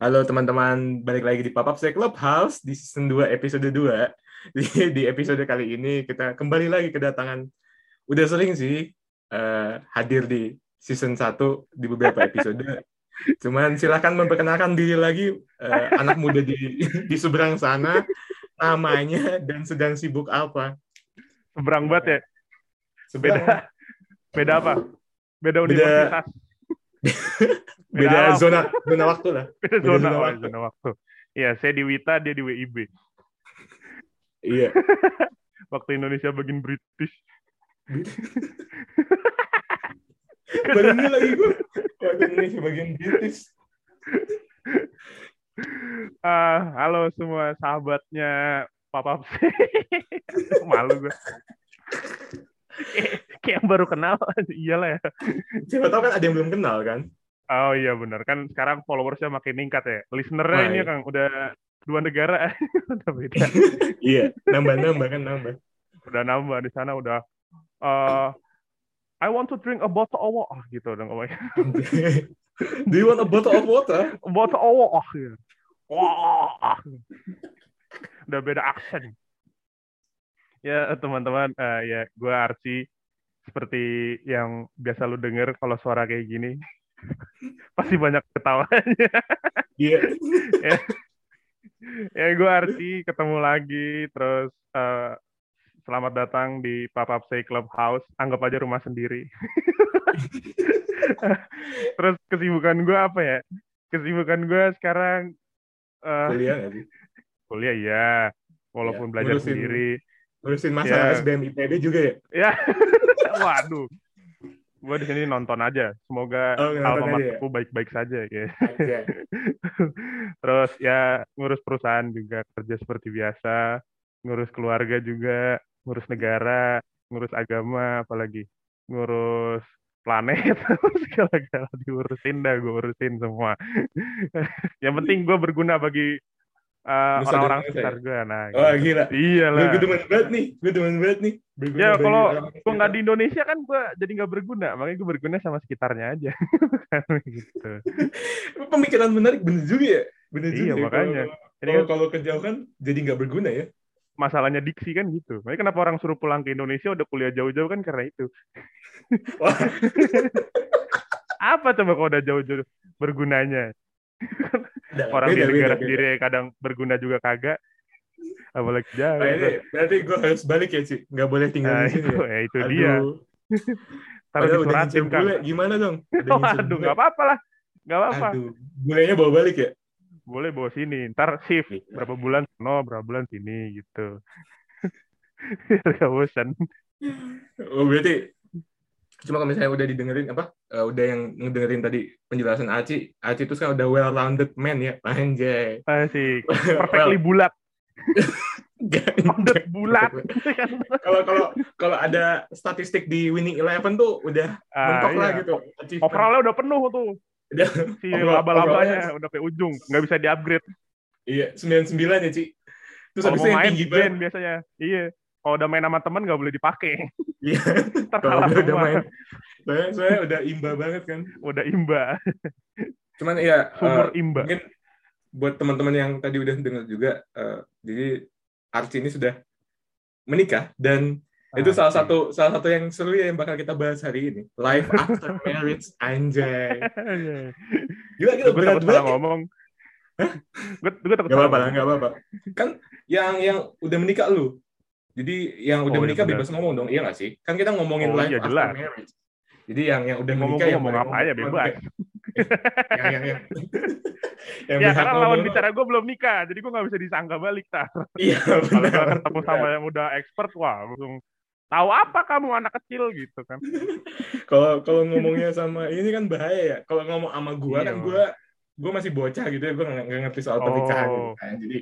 Halo teman-teman, balik lagi di Pop-Up Say Clubhouse di season 2 episode 2. Di, di episode kali ini kita kembali lagi kedatangan, udah sering sih uh, hadir di season 1 di beberapa episode. Cuman silahkan memperkenalkan diri lagi uh, anak muda di, di seberang sana, namanya dan sedang sibuk apa. Seberang banget ya? Seberang. Beda, beda apa? Beda universitas. Beda, beda zona zona waktu lah. Beda, beda zona, zona, oh, waktu. zona waktu. Iya, saya di Wita, dia di WIB. Iya. waktu Indonesia bagian British. Bagian ini lagi gue. Waktu Indonesia bagian British. Uh, halo semua sahabatnya Papa Malu gue kayak yang baru kenal iyalah ya siapa tahu kan ada yang belum kenal kan oh iya benar kan sekarang followersnya makin meningkat ya listenernya ini kan udah dua negara udah beda iya nambah nambah kan nambah udah nambah di sana udah uh, I want to drink a bottle of water gitu dong ngomongnya. Do you want a bottle of water? A bottle of water. Wah. Udah beda aksen. Ya teman-teman, uh, ya gue Arci seperti yang biasa lu denger kalau suara kayak gini pasti banyak ketawanya. Iya. yeah. ya, ya gue Arci ketemu lagi terus uh, selamat datang di Up Say Clubhouse. Anggap aja rumah sendiri. terus kesibukan gue apa ya? Kesibukan gue sekarang uh, kuliah? Kuliah ya, walaupun ya, belajar sendiri ngurusin masalah yeah. SBM IPB juga ya? Ya. Waduh. Gue di sini nonton aja. Semoga oh, ya? baik-baik saja ya. Okay. Terus ya ngurus perusahaan juga kerja seperti biasa, ngurus keluarga juga, ngurus negara, ngurus agama, apalagi ngurus planet segala-gala diurusin dah gue urusin semua yang penting gue berguna bagi uh, orang-orang sekitar gue. Nah, oh gitu. gila. Iya lah. Gue demen banget nih. Gue demen banget nih. Berguna ya kalau gue nggak di Indonesia kan gue jadi nggak berguna. Makanya gue berguna sama sekitarnya aja. gitu. Pemikiran menarik bener juga ya. Bener iya, juga. makanya. Kalau, kan, kalau kejauhan jadi nggak berguna ya. Masalahnya diksi kan gitu. Makanya kenapa orang suruh pulang ke Indonesia udah kuliah jauh-jauh kan karena itu. Apa coba kalau udah jauh-jauh bergunanya? Orang beda, di negara beda, sendiri beda. kadang berguna juga kagak. Apalagi jauh nah, ini, berarti gue harus balik ya sih nggak boleh tinggal nah, di sini itu, ya, itu Aduh. dia. Taruh disuratin kan bule, gimana dong? Oh, aduh nggak apa-apa lah. Nggak apa-apa. Bulenya bawa balik ya? Boleh bawa sini. Ntar shift. Iya. berapa bulan? No berapa bulan sini gitu. Gak bosan. Oh berarti cuma kalau misalnya udah didengerin apa uh, udah yang ngedengerin tadi penjelasan Aci Aci itu kan udah well rounded man ya anjay. Asik. Perfectly well, bulat rounded bulat. Kalau kalau kalau ada statistik di winning eleven tuh udah uh, mentok iya. lah gitu overallnya udah penuh tuh. Udah, si laba-labanya udah ke ujung. Nggak bisa di upgrade iya sembilan sembilan ya Ci. Terus habis itu yang tinggi banget. biasanya. Iya kalau udah main sama temen nggak boleh dipakai. Iya. kalau udah, udah main, saya, saya udah imba banget kan. Udah imba. Cuman ya sumur uh, imba. Mungkin buat teman-teman yang tadi udah dengar juga, uh, jadi Archie ini sudah menikah dan ah, itu salah satu salah satu yang seru ya yang bakal kita bahas hari ini. Life after marriage, anjay. Gila gila berat banget. ngomong. gue gue takut. Gak apa-apa, gak apa-apa. Kan yang yang udah menikah lu, jadi yang udah oh, menikah iya bebas ngomong dong, iya nggak sih? Kan kita ngomongin oh, life iya, jelas. marriage. Jadi yang yang udah ngomong, menikah yang ngomong apa aja bebas. yang yang yang, yang ya karena lawan bicara gue belum nikah, jadi gue nggak bisa disangka balik tar. Iya. Kalau gue ketemu sama yang udah expert, wah langsung tahu apa kamu anak kecil gitu kan. Kalau kalau ngomongnya sama ini kan bahaya ya. Kalau ngomong sama gue kan iya. gue gue masih bocah gitu ya, gue nggak ngerti soal pernikahan gitu oh. gitu kan. Jadi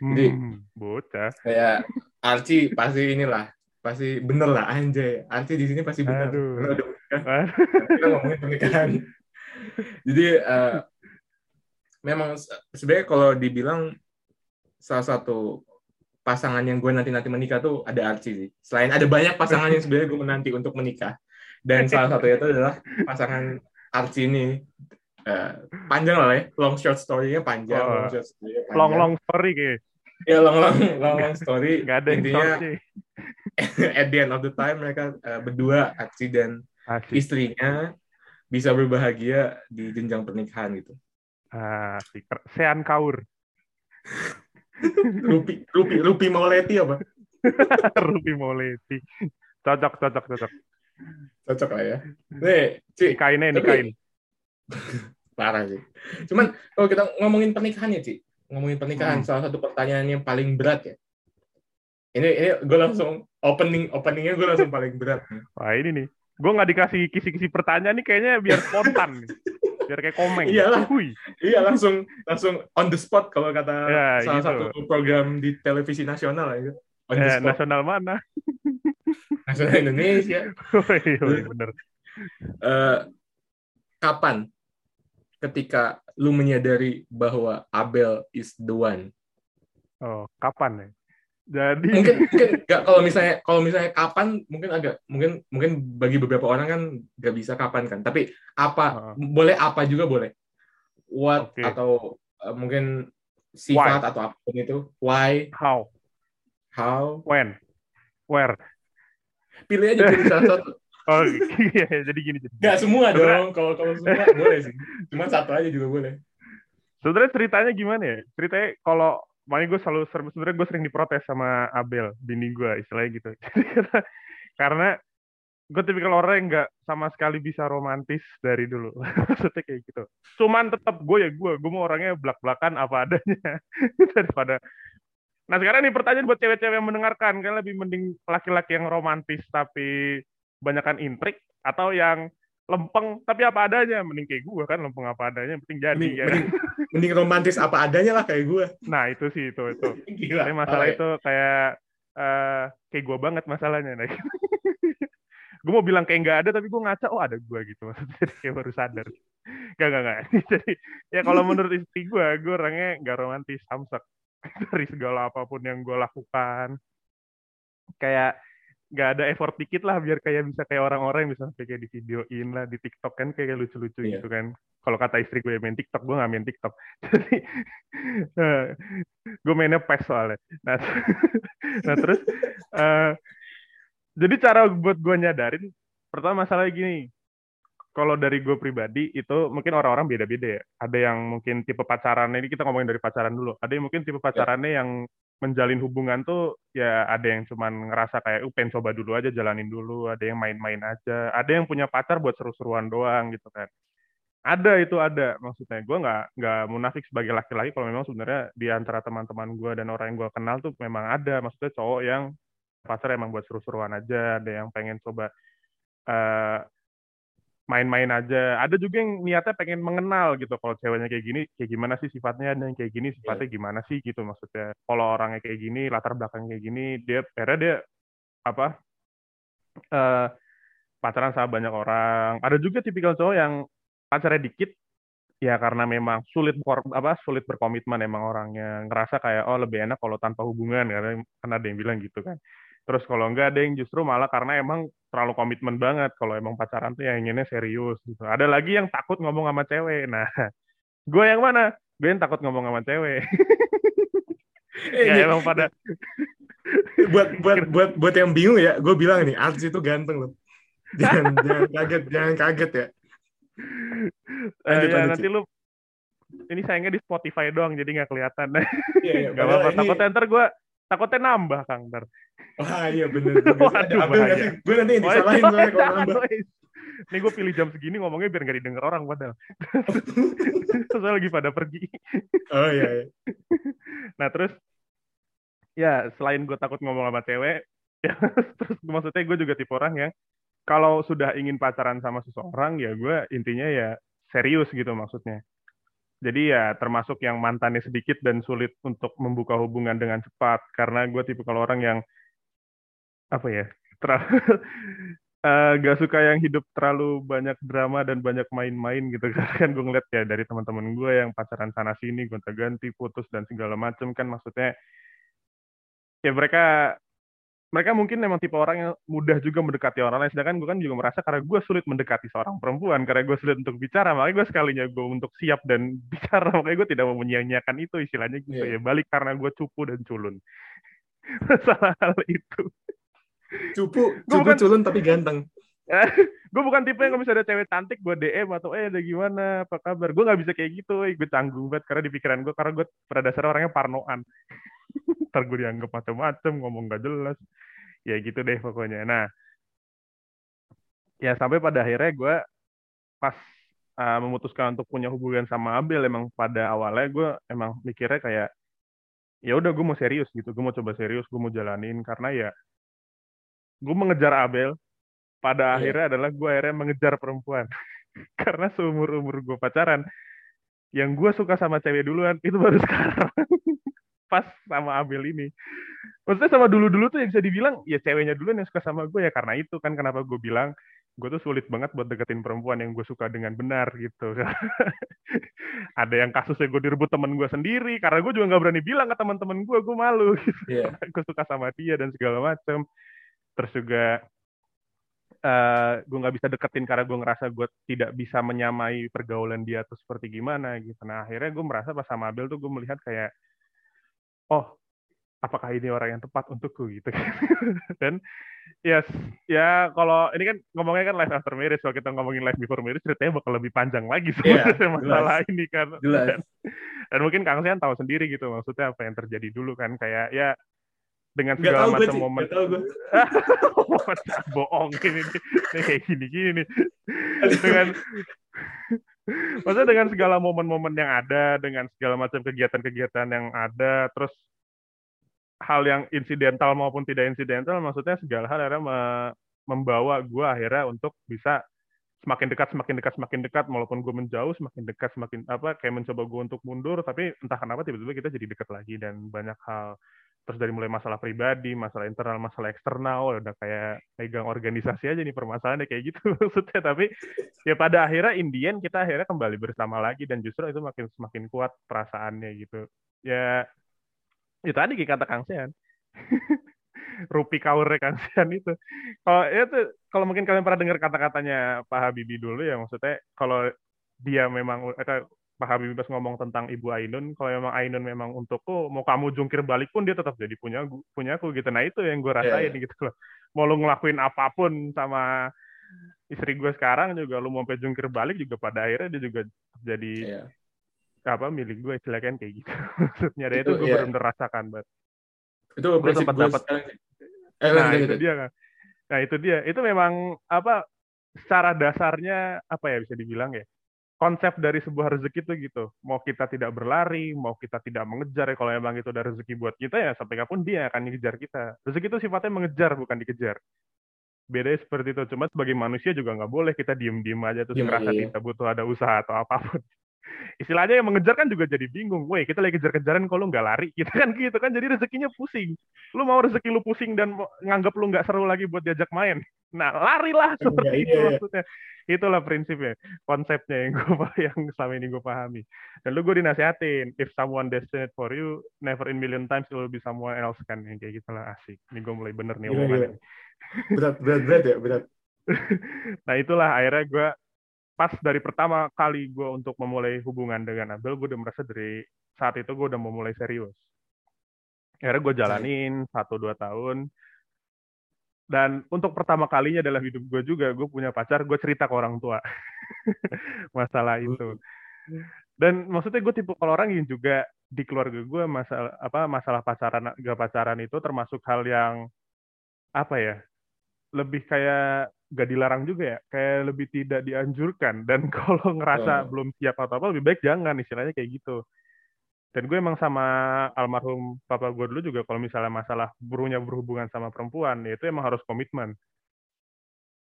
jadi hmm, bocah. Kayak Archie pasti inilah pasti bener lah anjay. Archie di sini pasti bener. Aduh. bener kan? Kita ngomongin pernikahan. Jadi uh, memang sebenarnya kalau dibilang salah satu pasangan yang gue nanti nanti menikah tuh ada Archie sih. Selain ada banyak pasangan yang sebenarnya gue menanti untuk menikah. Dan salah satu itu adalah pasangan Archie ini uh, panjang lah ya. Long short story-nya panjang oh. long short story panjang. long long story kayak ya long long long long story. Gak ada intinya at the end of the time mereka uh, berdua aksi dan Asik. istrinya bisa berbahagia di jenjang pernikahan gitu. Ah Sean Kaur. Rupi Rupi Rupi Mauleti apa? Rupi Mauleti. Cocok cocok cocok. Cocok lah ya. Nih Ci. Nikahin nikahin parah sih. Cuman kalau kita ngomongin pernikahan ya Ci. Ngomongin pernikahan hmm. salah satu pertanyaan yang paling berat ya. Ini ini gue langsung opening openingnya gue langsung paling berat wah ini nih. Gue nggak dikasih kisi-kisi pertanyaan nih kayaknya biar spontan biar kayak komeng. Iyalah. Hui. iya langsung langsung on the spot kalau kata ya, salah gitu. satu program di televisi nasional ya. On eh, nasional mana? Nasional Indonesia. Oh, iya bener. Uh, kapan ketika lu menyadari bahwa Abel is the one? Oh, kapan ya? Jadi mungkin mungkin nggak kalau misalnya kalau misalnya kapan mungkin agak mungkin mungkin bagi beberapa orang kan nggak bisa kapan kan. Tapi apa uh. boleh apa juga boleh. What okay. atau uh, mungkin sifat Why? atau apa pun itu. Why? How? How? When? Where? Pilih aja pilih salah satu. Oh iya, jadi gini. Jadi. Gak semua dong. Kalau kalau semua boleh sih. Cuma satu aja juga boleh. Sebenarnya ceritanya gimana ya? Ceritanya kalau makanya gue selalu sebenarnya gue sering diprotes sama Abel bini gue istilahnya gitu. Karena gue tipikal orang yang nggak sama sekali bisa romantis dari dulu. Maksudnya kayak gitu. Cuman tetap gue ya gue, gue mau orangnya belak-belakan apa adanya daripada Nah sekarang nih pertanyaan buat cewek-cewek yang mendengarkan, kan lebih mending laki-laki yang romantis tapi banyakkan intrik atau yang lempeng tapi apa adanya. Mending kayak gue kan lempeng apa adanya penting jadi mending, ya. mending, mending romantis apa adanya lah kayak gue nah itu sih itu itu. Gila, tapi masalah itu kayak uh, kayak gue banget masalahnya. Nah. gue mau bilang kayak nggak ada tapi gue ngaca oh ada gue gitu. Maksudnya kayak baru sadar. Gak gak gak jadi ya kalau menurut istri gue gue orangnya nggak romantis samsak dari segala apa pun yang gue lakukan. Kayak nggak ada effort dikit lah biar kayak bisa kayak orang-orang yang bisa kayak di videoin lah di TikTok kan kayak lucu-lucu yeah. gitu kan. Kalau kata istri gue main TikTok, gue nggak main TikTok. Jadi uh, gue mainnya PES soalnya. Nah, nah terus uh, jadi cara buat gue nyadarin pertama masalah gini. Kalau dari gue pribadi itu mungkin orang-orang beda-beda ya. Ada yang mungkin tipe pacaran ini kita ngomongin dari pacaran dulu. Ada yang mungkin tipe iya. pacarannya yeah. yang menjalin hubungan tuh ya ada yang cuman ngerasa kayak uh pengen coba dulu aja jalanin dulu ada yang main-main aja. Ada yang punya pacar buat seru-seruan doang gitu kan. Ada itu ada. Maksudnya gue nggak nggak munafik sebagai laki-laki kalau memang sebenarnya di antara teman-teman gue dan orang yang gue kenal tuh memang ada. Maksudnya cowok yang pacar emang buat seru-seruan aja ada yang pengen coba uh, main-main aja. Ada juga yang niatnya pengen mengenal gitu. Kalau ceweknya kayak gini, kayak gimana sih sifatnya dan kayak gini sifatnya yeah. gimana sih gitu maksudnya. Kalau orangnya kayak gini, latar belakang kayak gini, dia akhirnya dia apa? Uh, pacaran sama banyak orang. Ada juga tipikal cowok yang pacarnya dikit, ya karena memang sulit apa sulit berkomitmen emang orangnya ngerasa kayak oh lebih enak kalau tanpa hubungan karena kan ada yang bilang gitu kan Terus kalau enggak ada yang justru malah karena emang terlalu komitmen banget. Kalau emang pacaran tuh yang inginnya serius gitu. Ada lagi yang takut ngomong sama cewek. Nah, gue yang mana? Gue yang takut ngomong sama cewek. ya emang pada buat buat buat buat yang bingung ya, gue bilang nih artis itu ganteng loh. Jangan jangan kaget, jangan kaget ya. Lanjut, uh, ya, nanti lu ini sayangnya di Spotify doang jadi nggak kelihatan. Iya, iya, gak apa-apa. Takutnya ntar gue takutnya nambah Kang ntar. Wah iya bener. Waduh, nanti, gue nanti yang disalahin soalnya kalau nambah. Nih gue pilih jam segini ngomongnya biar gak didengar orang padahal. Soalnya lagi pada pergi. Oh iya, iya. Nah terus, ya selain gue takut ngomong sama cewek, ya, terus maksudnya gue juga tipe orang yang kalau sudah ingin pacaran sama seseorang, ya gue intinya ya serius gitu maksudnya. Jadi ya termasuk yang mantannya sedikit dan sulit untuk membuka hubungan dengan cepat. Karena gue tipe kalau orang yang apa ya terlalu uh, gak suka yang hidup terlalu banyak drama dan banyak main-main gitu. Kan gue ngeliat ya dari teman-teman gue yang pacaran sana sini gonta-ganti putus dan segala macam kan maksudnya ya mereka mereka mungkin memang tipe orang yang mudah juga mendekati orang lain sedangkan gue kan juga merasa karena gue sulit mendekati seorang perempuan karena gue sulit untuk bicara makanya gue sekalinya gue untuk siap dan bicara makanya gue tidak mau menyia-nyiakan itu istilahnya gitu yeah. ya balik karena gue cupu dan culun. Masalah hal itu. Cupu cupu bukan, culun tapi ganteng. Gue bukan tipe yang kalau misalnya ada cewek cantik gue DM atau eh ada gimana? Apa kabar? Gue nggak bisa kayak gitu eh, gue tanggung banget karena di pikiran gue karena gue pada dasarnya orangnya parnoan ntar gue dianggap macam-macam ngomong gak jelas. Ya gitu deh pokoknya. Nah ya sampai pada akhirnya gue pas uh, memutuskan untuk punya hubungan sama Abel emang pada awalnya gue emang mikirnya kayak ya udah gue mau serius gitu gue mau coba serius gue mau jalanin. Karena ya gue mengejar Abel pada yeah. akhirnya adalah gue akhirnya mengejar perempuan. Karena seumur umur gue pacaran yang gue suka sama cewek duluan itu baru sekarang pas sama Abel ini maksudnya sama dulu dulu tuh yang bisa dibilang ya ceweknya duluan yang suka sama gue ya karena itu kan kenapa gue bilang gue tuh sulit banget buat deketin perempuan yang gue suka dengan benar gitu ada yang kasusnya gue direbut temen gue sendiri karena gue juga nggak berani bilang ke teman-teman gue gue malu gitu. yeah. gue suka sama dia dan segala macam terus juga uh, gue nggak bisa deketin karena gue ngerasa gue tidak bisa menyamai pergaulan dia tuh seperti gimana gitu. Nah akhirnya gue merasa pas sama Abel tuh gue melihat kayak, oh apakah ini orang yang tepat untukku gitu. Dan yes, ya kalau ini kan ngomongnya kan life after marriage, kalau kita ngomongin life before marriage ceritanya bakal lebih panjang lagi iya, sebenarnya yeah, masalah jelas. ini kan. Dan, dan mungkin Kang Sian tahu sendiri gitu maksudnya apa yang terjadi dulu kan kayak ya dengan segala macam momen. Gak tahu gue. bohong ini, ini kayak gini gini. dengan maksudnya dengan segala momen-momen yang ada, dengan segala macam kegiatan-kegiatan yang ada, terus hal yang insidental maupun tidak insidental, maksudnya segala hal akhirnya membawa gue akhirnya untuk bisa semakin dekat semakin dekat semakin dekat walaupun gue menjauh semakin dekat semakin apa kayak mencoba gue untuk mundur tapi entah kenapa tiba-tiba kita jadi dekat lagi dan banyak hal terus dari mulai masalah pribadi, masalah internal, masalah eksternal, udah kayak pegang organisasi aja nih permasalahannya kayak gitu maksudnya. Tapi ya pada akhirnya Indian kita akhirnya kembali bersama lagi dan justru itu makin semakin kuat perasaannya gitu. Ya itu tadi kata Kang Sean. Rupi kaur Sean itu. Kalau ya itu kalau mungkin kalian pernah dengar kata-katanya Pak Habibie dulu ya maksudnya kalau dia memang eh, Pak Habibie pas ngomong tentang Ibu Ainun, kalau memang Ainun memang untukku, mau kamu jungkir balik pun dia tetap jadi punya punya aku gitu. Nah itu yang gue iya, rasain yeah, yeah. gitu loh. Mau lu ngelakuin apa pun sama istri gue sekarang juga, lu mau sampai jungkir balik juga pada akhirnya dia juga jadi yeah. apa milik gue istilahnya kayak gitu. Maksudnya itu, itu gue yeah. benar-benar rasakan banget. Itu gue sempat dapat. Eh, nah itu dia kan. Nah itu dia. Itu memang apa secara dasarnya apa ya bisa dibilang ya konsep dari sebuah rezeki itu gitu. Mau kita tidak berlari, mau kita tidak mengejar, ya kalau emang itu ada rezeki buat kita ya sampai kapan dia akan mengejar kita. Rezeki itu sifatnya mengejar bukan dikejar. Beda seperti itu. Cuma sebagai manusia juga nggak boleh kita diem-diem aja terus ngerasa iya. kita butuh ada usaha atau apa pun istilahnya yang mengejar kan juga jadi bingung. Woi, kita lagi kejar-kejaran kalau nggak lari. Gitu kan gitu kan jadi rezekinya pusing. Lu mau rezeki lu pusing dan nganggap lu nggak seru lagi buat diajak main. Nah, larilah seperti ya, itu iya. maksudnya. Itulah prinsipnya, konsepnya yang gue yang selama ini gue pahami. Dan lu gue dinasehatin, if someone destined for you, never in million times it will be someone else kan yang kayak gitulah asik. Ini gue mulai bener nih omongan. Berat, berat, berat ya, berat. nah itulah akhirnya gue pas dari pertama kali gue untuk memulai hubungan dengan Abel, gue udah merasa dari saat itu gue udah memulai serius. Akhirnya gue jalanin satu dua tahun. Dan untuk pertama kalinya dalam hidup gue juga, gue punya pacar, gue cerita ke orang tua masalah itu. Dan maksudnya gue tipe kalau orang yang juga di keluarga gue masalah apa masalah pacaran gak pacaran itu termasuk hal yang apa ya lebih kayak gak dilarang juga ya kayak lebih tidak dianjurkan. Dan kalau ngerasa oh. belum siap atau apa lebih baik jangan istilahnya kayak gitu. Dan gue emang sama almarhum papa gue dulu juga kalau misalnya masalah burunya berhubungan sama perempuan ya itu emang harus komitmen.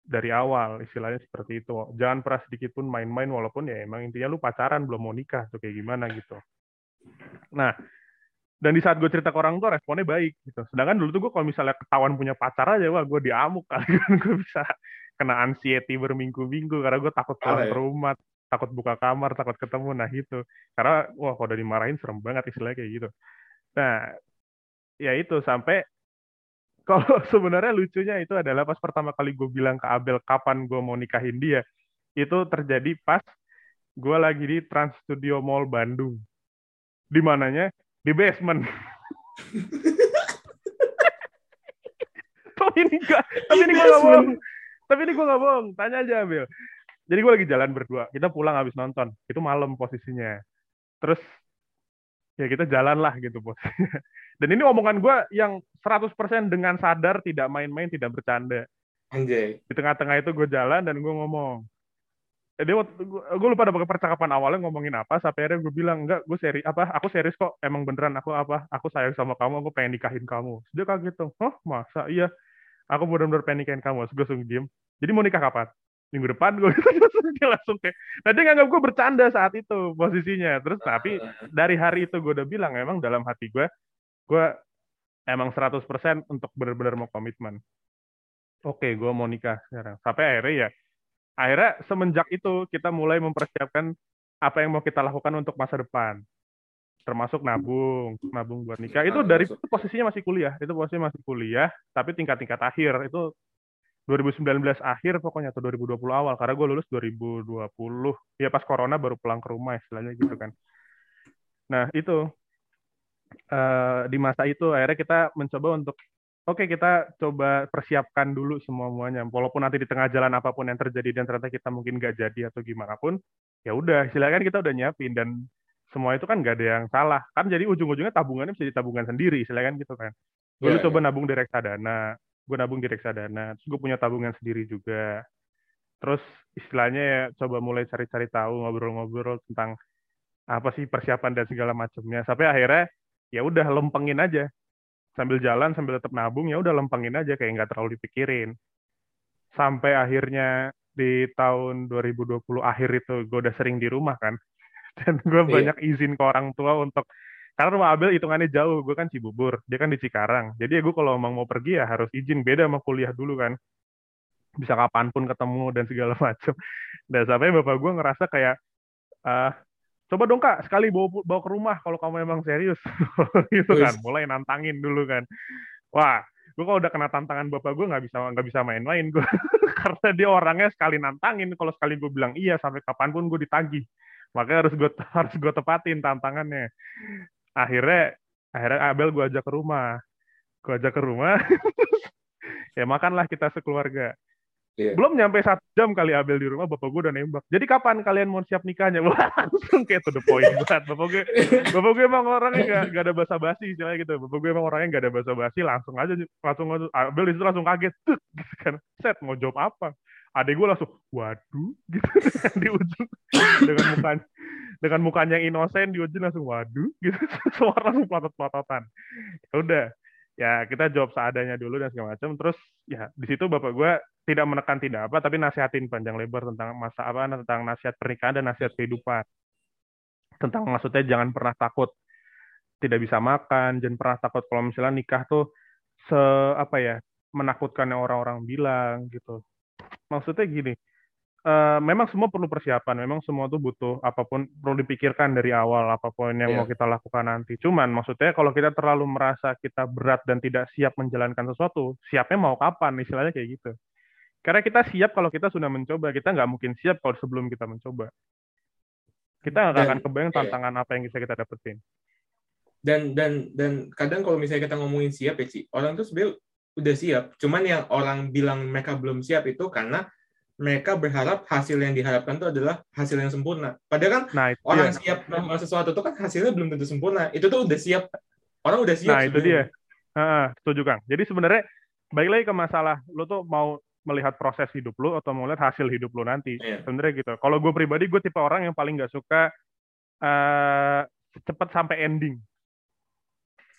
Dari awal istilahnya seperti itu. Jangan pernah sedikit pun main-main walaupun ya emang intinya lu pacaran belum mau nikah tuh kayak gimana gitu. Nah dan di saat gue cerita ke orang tua responnya baik gitu. Sedangkan dulu tuh gue kalau misalnya ketahuan punya pacar aja wah gue diamuk kali kan. Gue bisa kena anxiety berminggu-minggu karena gue takut pulang ke rumah takut buka kamar takut ketemu. Nah gitu. Karena wah kalau udah dimarahin serem banget istilahnya kayak gitu. Nah ya itu sampai kalau sebenarnya lucunya itu adalah pas pertama kali gue bilang ke Abel kapan gue mau nikahin dia, itu terjadi pas gue lagi di Trans Studio Mall Bandung. Di mananya? Di basement. tapi ini gak, tapi ini gue gak bohong. Tapi ini gue gak bohong. Tanya aja Abel. Jadi gue lagi jalan berdua. Kita pulang habis nonton. Itu malam posisinya. Terus ya kita jalan lah gitu bos. Dan ini omongan gue yang 100% dengan sadar, tidak main-main, tidak bercanda. Anjay. Di tengah-tengah itu gue jalan dan gue ngomong. Jadi gue lupa ada percakapan awalnya ngomongin apa, sampai akhirnya gue bilang, enggak, gue seri apa, aku serius kok, emang beneran aku apa, aku sayang sama kamu, aku pengen nikahin kamu. Dia kaget tuh, oh masa iya, aku bener-bener pengen nikahin kamu. Terus gue langsung diem. Jadi mau nikah kapan? minggu depan gue dia langsung kayak nanti nganggap gue bercanda saat itu posisinya terus tapi dari hari itu gue udah bilang emang dalam hati gue gue emang 100% untuk benar-benar mau komitmen oke gue mau nikah sekarang sampai akhirnya ya akhirnya semenjak itu kita mulai mempersiapkan apa yang mau kita lakukan untuk masa depan. Termasuk nabung nabung buat nikah. Itu dari itu posisinya masih kuliah. Itu posisinya masih kuliah tapi tingkat-tingkat akhir. Itu 2019 akhir pokoknya atau 2020 awal. Karena gue lulus 2020 ya pas corona baru pulang ke rumah istilahnya gitu kan. Nah itu uh, di masa itu akhirnya kita mencoba untuk oke kita coba persiapkan dulu semua semuanya. Walaupun nanti di tengah jalan apa pun yang terjadi dan ternyata kita mungkin gak jadi atau gimana pun ya udah silakan kita udah nyiapin dan semua itu kan gak ada yang salah. Kan jadi ujung-ujungnya tabungannya bisa ditabungan sendiri silakan gitu kan. Gue yeah, coba yeah. nabung di reksadana gue nabung di reksadana terus gue punya tabungan sendiri juga. Terus istilahnya ya coba mulai cari-cari tahu ngobrol-ngobrol tentang apa sih persiapan dan segala macamnya sampai akhirnya ya udah lempengin aja sambil jalan sambil tetap nabung ya udah lempengin aja kayak nggak terlalu dipikirin sampai akhirnya di tahun 2020 akhir itu gue udah sering di rumah kan dan gue iya. banyak izin ke orang tua untuk karena rumah Abel hitungannya jauh, gue kan Cibubur, dia kan di Cikarang. Jadi ya gue kalau emang mau pergi ya harus izin, beda sama kuliah dulu kan. Bisa kapan pun ketemu dan segala macam. Dan sampai bapak gue ngerasa kayak, uh, coba dong kak, sekali bawa, bawa ke rumah kalau kamu emang serius. gitu kan, mulai nantangin dulu kan. Wah, gue kalau udah kena tantangan bapak gue nggak bisa nggak bisa main-main gue karena dia orangnya sekali nantangin kalau sekali gue bilang iya sampai kapan pun gue ditagih. Makanya harus gue harus gue tepatin tantangannya. Akhirnya akhirnya Abel gue ajak ke rumah. Gue ajak ke rumah. Ya makanlah kita sekeluarga yeah. belum nyampe satu jam kali Abel di rumah bapak gue udah nembak. Jadi kapan kalian mau siap nikahnya? Wah, langsung kayak to the point banget. Bapak gue bapak gue emang orangnya gak, gak ada basa basi istilahnya gitu. Bapak gue emang orangnya gak ada basa basi langsung aja langsung Abel di situ langsung kaget. Tuh gitu kan. Set mau jawab apa? Adek gue langsung waduh gitu. Di ujung dengan mukanya dengan mukanya yang inosen di ujung langsung waduh gitu. Semua langsung pelotot-pelototan ya udah ya kita jawab seadanya dulu dan segala macam. Terus ya di situ bapak gue tidak menekan tidak apa tapi nasihatin panjang lebar tentang masa apa tentang nasihat pernikahan dan nasihat kehidupan tentang maksudnya jangan pernah takut tidak bisa makan jangan pernah takut kalau misalnya nikah tuh se apa ya menakutkan yang orang-orang bilang gitu maksudnya gini uh, memang semua perlu persiapan, memang semua tuh butuh apa pun perlu dipikirkan dari awal apa pun yang yeah. mau kita lakukan nanti. Cuman maksudnya kalau kita terlalu merasa kita berat dan tidak siap menjalankan sesuatu, siapnya mau kapan? Istilahnya kayak gitu. Karena kita siap kalau kita sudah mencoba, kita nggak mungkin siap kalau sebelum kita mencoba. Kita nggak akan kebayang iya. tantangan apa yang bisa kita dapetin. Dan dan dan kadang kalau misalnya kita ngomongin siap ya sih, orang tuh sebenarnya udah siap. Cuman yang orang bilang mereka belum siap itu karena mereka berharap hasil yang diharapkan itu adalah hasil yang sempurna. Padahal kan nah, orang dia. siap melakukan sesuatu itu kan hasilnya belum tentu sempurna. Itu tuh udah siap. Orang udah siap. Nah, itu dia. Uh, setuju Kang. Jadi sebenarnya baik lagi ke masalah lo tuh mau melihat proses hidup lo atau mau lihat hasil hidup lo nanti. Yeah. Sebenarnya gitu. Kalau gue pribadi gue tipe orang yang paling nggak suka uh, cepat sampai ending.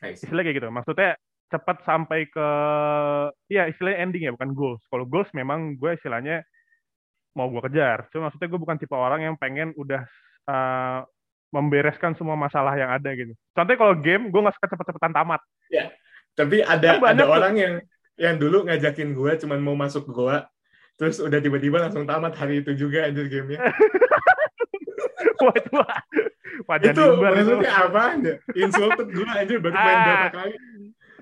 Istilahnya kayak gitu. Maksudnya cepat sampai ke ya istilahnya ending ya bukan goals. Kalau goals memang gue istilahnya mau gue kejar. Cuma maksudnya gue bukan tipe orang yang pengen udah uh, membereskan semua masalah yang ada gitu. Contohnya kalau game, gue nggak suka cepet-cepetan tamat. Ya, tapi ada kan ada orang yang yang dulu ngajakin gue cuman mau masuk gua, terus udah tiba-tiba langsung tamat hari itu juga anjir gamenya. Wah, itu Wajah itu maksudnya apa aja? Insulted gue anjir baru main ah. berapa kali.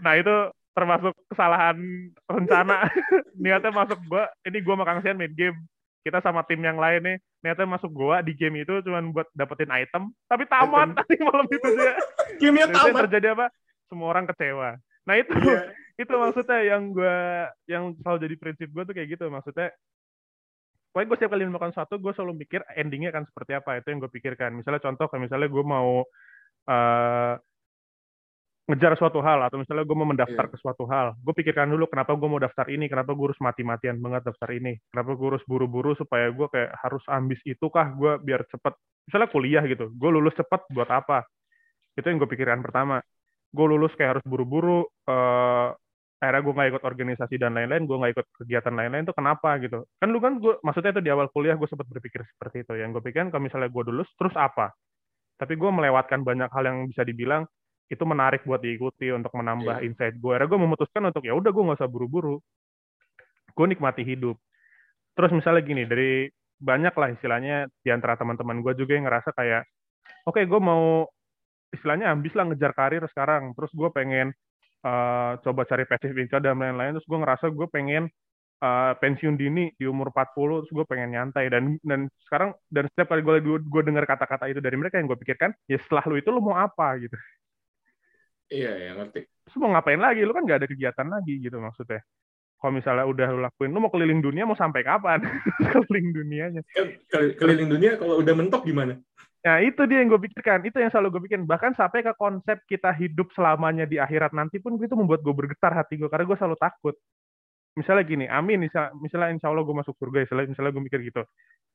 Nah itu termasuk kesalahan rencana niatnya masuk gua ini gua sama Kang Sian main game kita sama tim yang lain nih niatnya masuk gua di game itu cuma buat dapetin item tapi tamat tadi malam itu dia gamenya tamat terjadi apa semua orang kecewa nah itu yeah. itu maksudnya yang gua yang selalu jadi prinsip gua tuh kayak gitu maksudnya Pokoknya gue setiap kali melakukan sesuatu, gue selalu mikir endingnya akan seperti apa. Itu yang gue pikirkan. Misalnya contoh, kayak misalnya gue mau uh, ngejar suatu hal atau misalnya gue mau mendaftar yeah. ke suatu hal, gue pikirkan dulu kenapa gue mau daftar ini, kenapa gue harus mati-matian banget daftar ini, kenapa gue harus buru-buru supaya gue kayak harus ambis itu kah gue biar cepet, misalnya kuliah gitu, gue lulus cepet buat apa? Itu yang gue pikirkan pertama. Gue lulus kayak harus buru-buru, uh, akhirnya gue nggak ikut organisasi dan lain-lain, gue nggak ikut kegiatan lain-lain itu kenapa gitu? Kan lu kan gue, maksudnya itu di awal kuliah gue sempat berpikir seperti itu. Yang gue pikirkan kalau misalnya gue lulus, terus apa? Tapi gue melewatkan banyak hal yang bisa dibilang itu menarik buat diikuti untuk menambah yeah. insight gue. Akhirnya gue memutuskan untuk ya udah gue nggak usah buru-buru. Gue nikmati hidup. Terus misalnya gini, dari banyak lah istilahnya di antara teman-teman gue juga yang ngerasa kayak, oke okay, gue mau istilahnya ambis lah ngejar karir sekarang. Terus gue pengen uh, coba cari passive income dan lain-lain. Terus gue ngerasa gue pengen uh, pensiun dini di umur 40 terus gue pengen nyantai dan dan sekarang dan setiap kali gue gue dengar kata-kata itu dari mereka yang gue pikirkan ya setelah lu itu lu mau apa gitu Iya, ya ngerti. Terus mau ngapain lagi? Lu kan gak ada kegiatan lagi gitu maksudnya. Kalau misalnya udah lu lakuin, lu mau keliling dunia mau sampai kapan? keliling dunianya. Keliling dunia kalau udah mentok gimana? Nah itu dia yang gue pikirkan, itu yang selalu gue pikirin. Bahkan sampai ke konsep kita hidup selamanya di akhirat nanti pun itu membuat gue bergetar hati gue karena gue selalu takut. Misalnya gini, amin, misalnya, misalnya insya Allah gue masuk surga, misalnya, misalnya gue mikir gitu.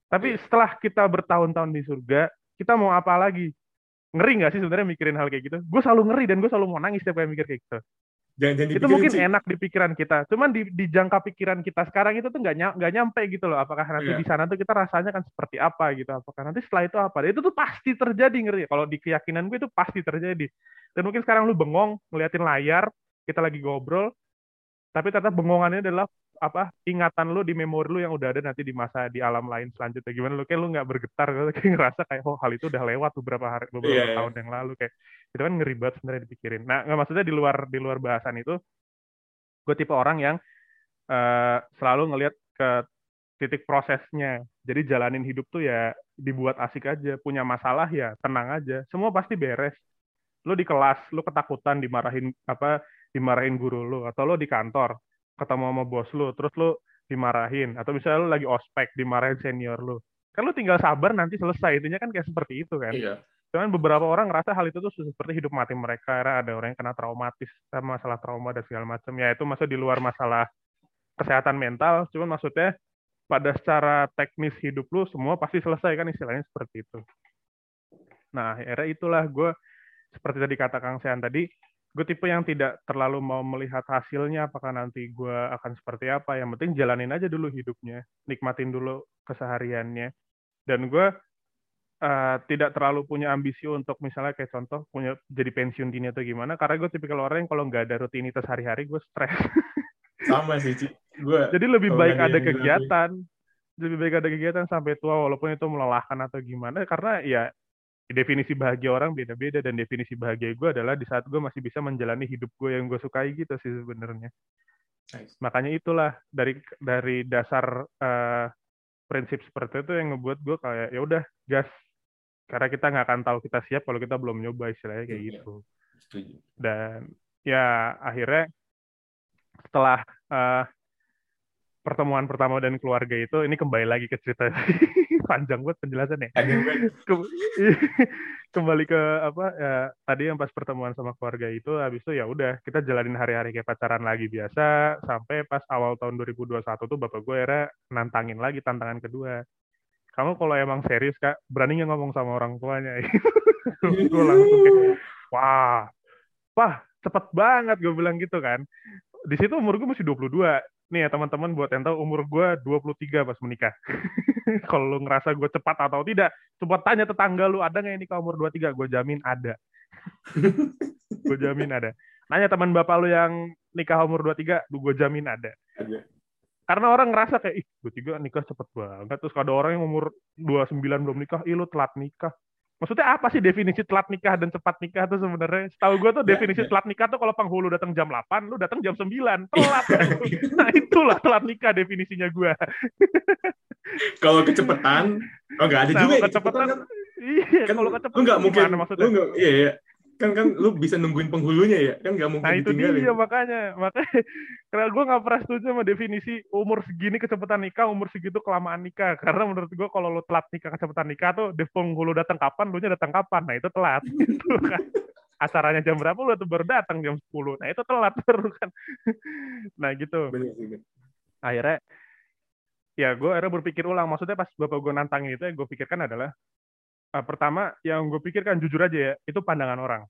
Tapi iya. setelah kita bertahun-tahun di surga, kita mau apa lagi? ngeri nggak sih sebenarnya mikirin hal kayak gitu? Gue selalu ngeri dan gue selalu mau nangis setiap kali mikir kayak gitu. Jangan, jangan itu mungkin sih. enak di pikiran kita, cuman di, di jangka pikiran kita sekarang itu tuh nggak nyam, nyampe gitu loh. Apakah nanti yeah. di sana tuh kita rasanya kan seperti apa gitu? Apakah nanti setelah itu apa? Itu tuh pasti terjadi ngeri. Kalau di keyakinan gue itu pasti terjadi. Dan mungkin sekarang lu bengong ngeliatin layar, kita lagi ngobrol, tapi ternyata bengongannya adalah apa ingatan lu di memori lu yang udah ada nanti di masa di alam lain selanjutnya. Gimana lu? Kayak lu nggak bergetar kayak ngerasa kayak oh hal itu udah lewat beberapa hari beberapa yeah, iya. tahun yeah. yang lalu. Kayak itu kan ngeri banget sebenarnya dipikirin. Nah nggak maksudnya di luar di luar bahasan itu gue tipe orang yang uh, selalu ngelihat ke titik prosesnya. Jadi jalanin hidup tuh ya dibuat asik aja punya masalah ya tenang aja. Semua pasti beres. Lu di kelas lu ketakutan dimarahin apa dimarahin guru lu atau lu di kantor ketemu sama bos lu, terus lu dimarahin, atau misalnya lu lagi ospek, dimarahin senior lu. Kan lu tinggal sabar nanti selesai, intinya kan kayak seperti itu kan. Iya. Cuman beberapa orang ngerasa hal itu tuh seperti hidup mati mereka, karena ada orang yang kena traumatis, sama masalah trauma dan segala macam. Ya itu masuk di luar masalah kesehatan mental, cuman maksudnya pada secara teknis hidup lu semua pasti selesai kan istilahnya seperti itu. Nah, akhirnya itulah gue seperti tadi kata Kang Sean tadi, gue tipe yang tidak terlalu mau melihat hasilnya apakah nanti gue akan seperti apa. Yang penting jalanin aja dulu hidupnya nikmatin dulu kesehariannya. Dan gue uh, tidak terlalu punya ambisi untuk misalnya kayak contoh punya jadi pensiun dini atau gimana. Karena gue tipikal orang yang kalau nggak ada rutinitas hari-hari gue stres. Sama sih Ci. Gua, jadi lebih baik ada kegiatan. Lebih baik ada kegiatan sampai tua walaupun itu melelahkan atau gimana. Karena ya definisi bahagia orang beda-beda dan definisi bahagia gue adalah di saat gue masih bisa menjalani hidup gue yang gue sukai gitu sih sebenarnya. Nice. Makanya itulah dari dari dasar uh, prinsip seperti itu yang ngebuat gue kayak ya udah gas karena kita nggak akan tahu kita siap kalau kita belum nyoba istilahnya kayak yeah. gitu. Dan ya akhirnya setelah uh, pertemuan pertama dan keluarga itu ini kembali lagi ke cerita panjang banget penjelasannya. kembali ke apa ya tadi yang pas pertemuan sama keluarga itu habis itu ya udah kita jalanin hari-hari kayak pacaran lagi biasa sampai pas awal tahun 2021 tuh bapak gue era nantangin lagi tantangan kedua. Kamu kalau emang serius kak berani nggak ngomong sama orang tuanya? gue langsung kayak wah, wah cepet banget gue bilang gitu kan. Di situ umur gue masih 22 nih ya teman-teman buat yang tahu umur gue 23 pas menikah. Kalau lu ngerasa gue cepat atau tidak, coba tanya tetangga lu ada nggak yang nikah umur 23? Gue jamin ada. gue jamin ada. Nanya teman bapak lu yang nikah umur 23, gue jamin ada. Ada. Karena orang ngerasa kayak, ih 23 nikah cepet banget. Terus ada orang yang umur 29 belum nikah, ih lu telat nikah. Maksudnya apa sih definisi telat nikah dan cepat nikah tuh sebenarnya? Setahu gue tuh ya, definisi ya. telat nikah tuh kalau penghulu datang jam 8, lu datang jam 9. Telat. nah itulah telat nikah definisinya gue. kalau kecepatan, oh enggak ada nah, juga kecepatan. kecepatan kan, iya, kan, kalau kecepatan. Lu enggak mungkin, maksudnya? Lu enggak, iya, iya kan kan lu bisa nungguin penghulunya ya? Kan nggak mungkin nah itu dia makanya makanya karena gue nggak pernah setuju sama definisi umur segini kecepatan nikah umur segitu kelamaan nikah. Karena menurut gue kalau lu telat nikah kecepatan nikah tuh di penghulu datang kapan lu nya datang kapan. Nah itu telat. Gitu kan. Acaranya jam berapa lu tuh baru datang jam 10 nah itu telat baru kan. Nah gitu. Akhirnya ya gue akhirnya berpikir ulang. Maksudnya pas bapak gue nantang itu ya gue pikirkan adalah uh, pertama yang gue pikirkan jujur aja ya itu pandangan orang.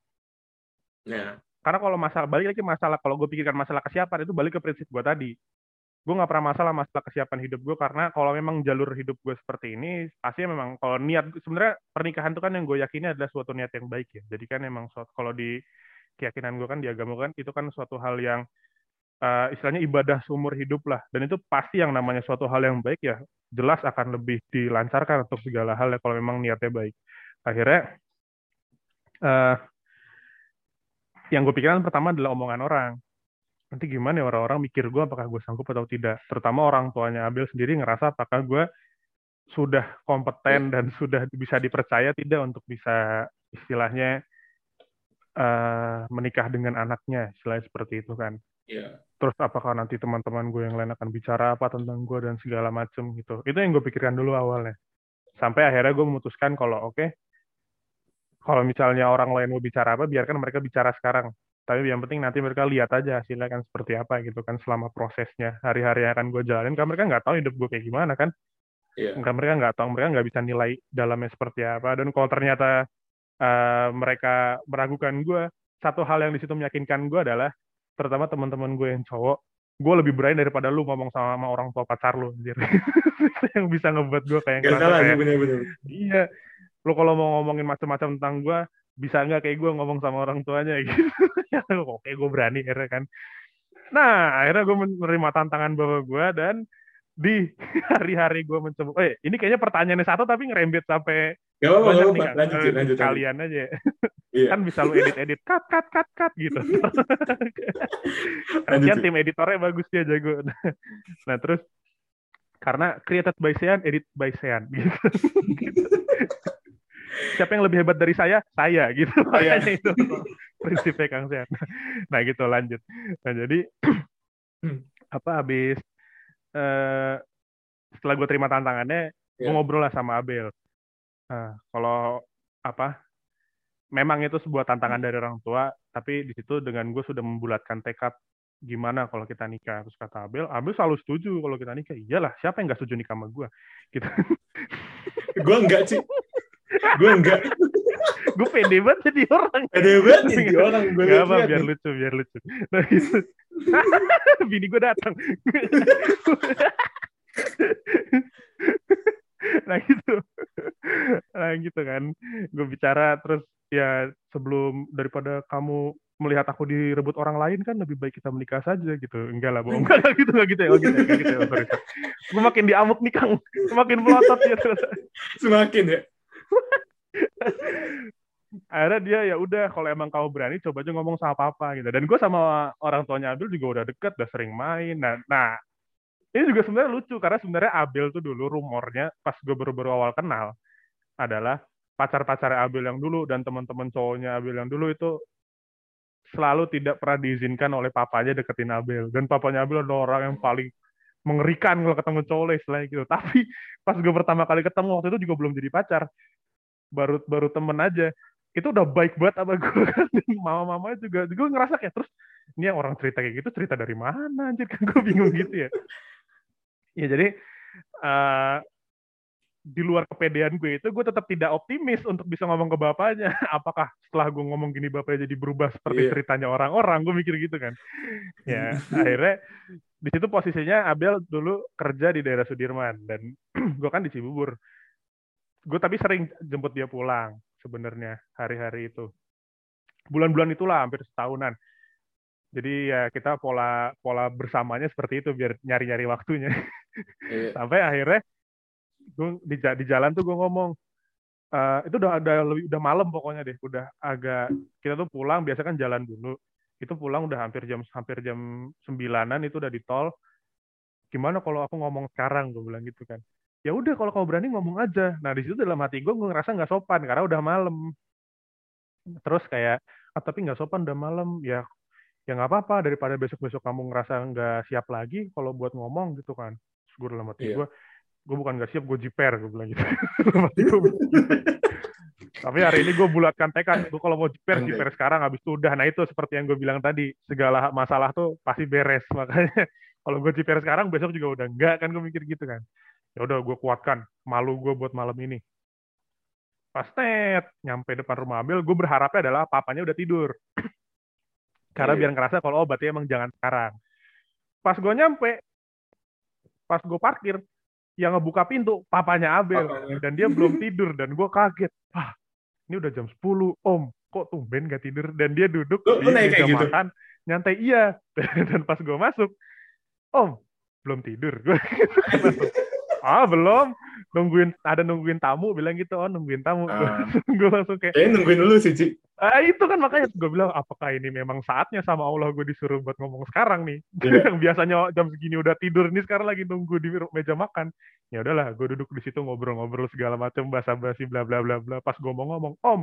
Ya. Karena kalau masalah balik lagi masalah kalau gue pikirkan masalah kesiapan itu balik ke prinsip gue tadi. Gue nggak pernah masalah masalah kesiapan hidup gue karena kalau memang jalur hidup gue seperti ini pasti memang kalau niat sebenarnya pernikahan itu kan yang gue yakini adalah suatu niat yang baik ya. Jadi kan memang suatu, kalau di keyakinan gue kan di agama kan itu kan suatu hal yang uh, istilahnya ibadah seumur hidup lah dan itu pasti yang namanya suatu hal yang baik ya jelas akan lebih dilancarkan untuk segala hal ya kalau memang niatnya baik. Akhirnya uh, yang gue pikirkan pertama adalah omongan orang. Nanti gimana ya orang-orang mikir gue apakah gue sanggup atau tidak? Terutama orang tuanya Abil sendiri ngerasa apakah gue sudah kompeten dan sudah bisa dipercaya tidak untuk bisa istilahnya uh, menikah dengan anaknya, istilahnya seperti itu kan. Yeah. Terus apakah nanti teman-teman gue yang lain akan bicara apa tentang gue dan segala macem gitu. Itu yang gue pikirkan dulu awalnya. Sampai akhirnya gue memutuskan kalau oke, okay, kalau misalnya orang lain mau bicara apa, biarkan mereka bicara sekarang. Tapi yang penting nanti mereka lihat aja hasilnya kan seperti apa gitu kan selama prosesnya. Hari-hari yang akan gue jalanin, kan mereka nggak tahu hidup gue kayak gimana kan. Yeah. mereka nggak tahu, mereka nggak bisa nilai dalamnya seperti apa. Dan kalau ternyata uh, mereka meragukan gue, satu hal yang di situ meyakinkan gue adalah terutama teman-teman gue yang cowok gue lebih berani daripada lu ngomong sama, sama orang tua pacar lu anjir. yang bisa ngebuat gue kayak Gak salah kayak, bener -bener. iya lu kalau mau ngomongin macam-macam tentang gue bisa nggak kayak gue ngomong sama orang tuanya gitu ya oke gue berani akhirnya kan nah akhirnya gue menerima tantangan bapak gue dan di hari-hari gue mencoba, eh ini kayaknya pertanyaannya satu tapi ngerembet sampai Gak apa-apa, banyak nih, lanjut, lanjut, lanjut, kalian aja. Iya. kan bisa lu edit-edit, cut, cut, cut, cut gitu. Kalian tim editornya bagus dia jago. nah terus karena created by Sean, edit by Sean gitu. Siapa yang lebih hebat dari saya? Saya gitu. Oh, iya. Makanya itu prinsipnya Kang Sean. Nah gitu lanjut. Nah jadi apa habis uh, setelah gue terima tantangannya, yeah. gue ngobrol lah sama Abel. Nah, kalau apa? Memang itu sebuah tantangan dari orang tua, tapi di situ dengan gue sudah membulatkan tekad gimana kalau kita nikah. Terus kata Abel Abel selalu setuju kalau kita nikah. Iyalah siapa yang nggak setuju nikah sama gue gitu. Gue enggak sih gue enggak gue pede banget jadi orang. Pede banget jadi orang gue gak apa biar lucu biar lucu. Nah gitu. Bini gue datang. Nah gitu nah gitu kan. Gue bicara terus ya sebelum daripada kamu melihat aku direbut orang lain kan lebih baik kita menikah saja gitu. Enggak lah bohong. Enggak gitu enggak gitu ya. Oh gitu ya gitu ya. Sorry, sorry. gue makin diamuk nih kang. Semakin melotot gitu semakin ya? Akhirnya dia ya udah kalau emang kamu berani coba aja ngomong sama papa gitu. Dan gue sama orang tuanya Abel juga udah deket udah sering main. Nah nah ini juga sebenarnya lucu karena sebenarnya Abel tuh dulu rumornya pas gue baru-baru awal kenal adalah pacar-pacar Abel yang dulu dan teman-teman cowoknya Abel yang dulu itu selalu tidak pernah diizinkan oleh papanya deketin Abel dan papanya Abel adalah orang yang paling mengerikan kalau ketemu cowok istilahnya gitu. Tapi pas gue pertama kali ketemu waktu itu juga belum jadi pacar. Baru baru temen aja. Itu udah baik banget sama gue kan. Mama-mama juga gue ngerasa kayak terus ini yang orang cerita kayak gitu cerita dari mana? Anjir kan gue bingung gitu ya ya jadi uh, di luar kepedean gue itu gue tetap tidak optimis untuk bisa ngomong ke bapaknya. Apakah setelah gue ngomong gini bapaknya jadi berubah seperti yeah. ceritanya orang-orang? Gue mikir gitu kan. Ya akhirnya di situ posisinya Abel dulu kerja di daerah Sudirman dan gue kan di Cibubur. Gue tapi sering jemput dia pulang sebenarnya hari-hari itu. Bulan-bulan itulah hampir setahunan jadi ya kita pola pola bersamanya seperti itu biar nyari-nyari waktunya. Iya. Sampai akhirnya gue di, di jalan tuh gue ngomong, uh, itu udah ada lebih udah malam pokoknya deh udah agak kita tuh pulang biasa kan jalan dulu. Itu pulang udah hampir jam hampir jam sembilanan itu udah di tol. Gimana kalau aku ngomong sekarang? Gue bilang gitu kan. Ya udah kalau kamu berani ngomong aja. Nah di situ dalam hati gue gue ngerasa nggak sopan karena udah malam. Terus kayak ah, tapi nggak sopan udah malam. Ya ya nggak apa-apa daripada besok-besok kamu ngerasa nggak siap lagi kalau buat ngomong gitu kan. Terus gue dalam hati yeah. gue gue bukan nggak siap gue jiper gue bilang gitu. Tapi hari ini gue bulatkan tekad gue kalau mau jiper jiper sekarang habis itu udah. Nah itu seperti yang gue bilang tadi segala masalah tuh pasti beres makanya kalau gue jiper sekarang besok juga udah enggak kan gue mikir gitu kan. Ya udah gue kuatkan malu gue buat malam ini. Pas net nyampe depan rumah Abel gue berharapnya adalah papanya udah tidur karena yeah. biar ngerasa kalau oh berarti emang jangan sekarang. Pas gue nyampe pas gue parkir yang ngebuka pintu papanya Abel. Papanya. dan dia belum tidur dan gue kaget. Ah ini udah jam 10 om. Kok tumben gak tidur? Dan dia duduk Lu, di meja gitu? makan nyantai iya. Dan pas gue masuk om belum tidur ah belum nungguin ada nungguin tamu bilang gitu oh nungguin tamu uh, gue langsung kayak eh nungguin dulu sih Ci. ah itu kan makanya gue bilang apakah ini memang saatnya sama Allah gue disuruh buat ngomong sekarang nih yeah. yang biasanya jam segini udah tidur nih sekarang lagi nunggu di meja makan ya udahlah gue duduk di situ ngobrol-ngobrol segala macam basa-basi bla bla bla bla pas gue mau ngomong om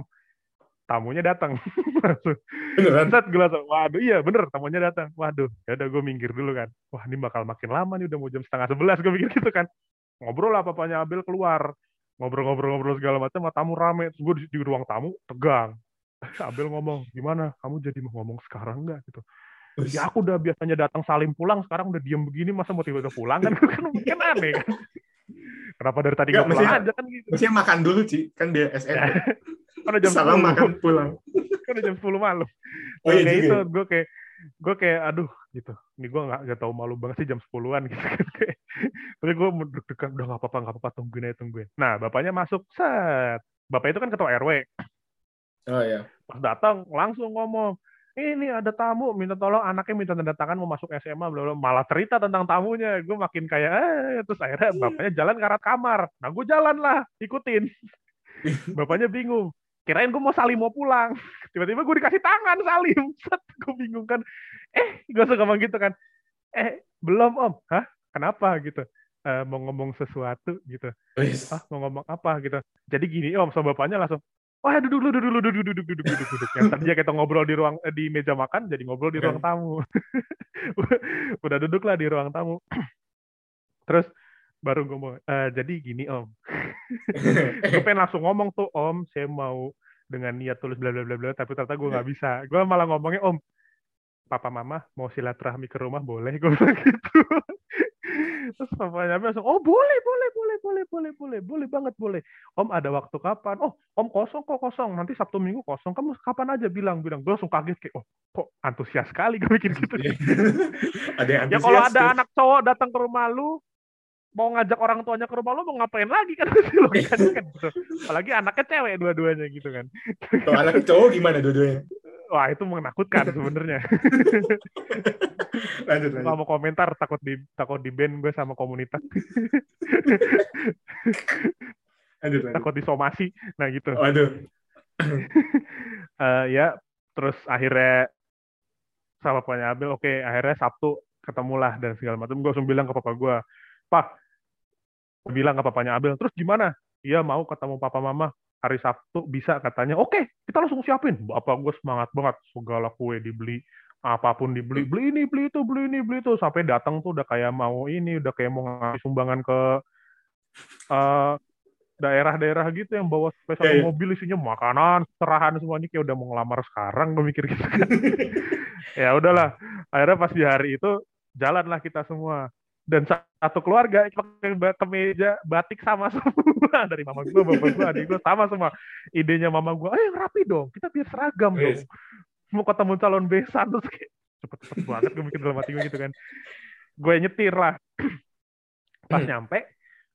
tamunya datang. Beneran? Set gue langsung, waduh iya bener tamunya datang. Waduh, ya udah gue minggir dulu kan. Wah ini bakal makin lama nih udah mau jam setengah sebelas gue mikir gitu kan ngobrol lah papanya Abel keluar. Ngobrol-ngobrol-ngobrol segala macam tamu rame. Terus gue di, di ruang tamu tegang. Abel ngomong gimana? Kamu jadi mau ngomong sekarang nggak? Gitu. Ya aku udah biasanya datang salim pulang sekarang udah diem begini masa mau tiba-tiba pulang? Kan kan mungkin aneh kan? Kenapa dari tadi nggak pulang aja? Kan gitu. mestinya makan dulu Ci. Kan dia SN kan udah jam salam makan pulang. Kan udah jam 10 malam. Oh, iya, kayak itu gue kayak gue kayak aduh gitu. Ini gue nggak nggak tahu malu banget sih jam sepuluhan gitu kan. Tapi gue deg-degan udah nggak apa-apa nggak apa-apa tungguin aja tungguin. Nah bapaknya masuk set. Bapak itu kan ketua rw oh ya pas datang langsung ngomong ini ada tamu minta tolong anaknya minta tanda tangan mau masuk SMA belum malah cerita tentang tamunya. Gue makin kayak eh terus akhirnya bapaknya jalan ke arah kamar. Nah gue jalan lah ikutin. Bapaknya bingung kirain gue mau Salim mau pulang. Tiba-tiba gue dikasih tangan Salim. Set gue bingung kan. Eh gue suka ngomong gitu kan. Eh belum om. Hah? Kenapa? Gitu. E, mau ngomong sesuatu gitu. Ah mau ngomong apa? Gitu. Jadi gini om sama bapaknya langsung wah duduk duduk duduk duduk duduk duduk duduk duduk. Yang tadinya kita ngobrol di ruang eh, di meja makan jadi ngobrol di iya. ruang tamu. Udah duduklah di ruang tamu. Terus baru ngomong, e, jadi gini om, gue pengen langsung ngomong tuh om, saya mau dengan niat tulis bla bla bla bla, tapi ternyata gue nggak bisa. Gue malah ngomongnya om, papa mama mau silaturahmi ke rumah boleh, gue bilang gitu. Terus papanya langsung, oh boleh, boleh, boleh, boleh, boleh, boleh, boleh banget, boleh. Om ada waktu kapan? Oh, om kosong kok kosong. Nanti Sabtu Minggu kosong. Kamu kapan aja bilang, bilang. Gue langsung kaget kayak, oh kok antusias sekali gue mikir gitu. ada yang ya kalau ada anak cowok datang ke rumah lu, mau ngajak orang tuanya ke rumah lo mau ngapain lagi kan? Kan, kan gitu. apalagi anaknya cewek dua-duanya gitu kan. Kalau anak cowok gimana dua-duanya? Wah itu menakutkan sebenarnya. Lanjut lanjut. Mau komentar takut di takut di band gue sama komunitas. Lanjut, lanjut. takut disomasi. Nah gitu. Aduh uh, ya terus akhirnya sama papanya Abel oke okay, akhirnya Sabtu ketemulah dan segala macam. Gue langsung bilang ke papa gue pak bilang ke papanya Abel, terus gimana? Iya mau ketemu papa mama hari Sabtu bisa katanya. Oke, kita langsung siapin. Bapak gue semangat banget, segala kue dibeli, apa pun dibeli, beli ini, beli itu, beli ini, beli itu, sampai datang tuh udah kayak mau ini, udah kayak mau ngasih sumbangan ke uh, daerah-daerah gitu yang bawa spesial yeah, yeah. mobil isinya makanan, serahan semuanya kayak udah mau ngelamar sekarang gue mikir gitu kan. ya udahlah, akhirnya pas di hari itu jalanlah kita semua dan satu keluarga pakai kemeja batik sama semua dari mama gue, bapak gue, adik gue sama semua. Idenya mama gue, eh rapi dong, kita biar seragam dong. Mau ketemu calon besan terus kayak cepet-cepet banget gue mikir dalam hati gue gitu kan. Gue nyetir lah. Pas hmm. nyampe,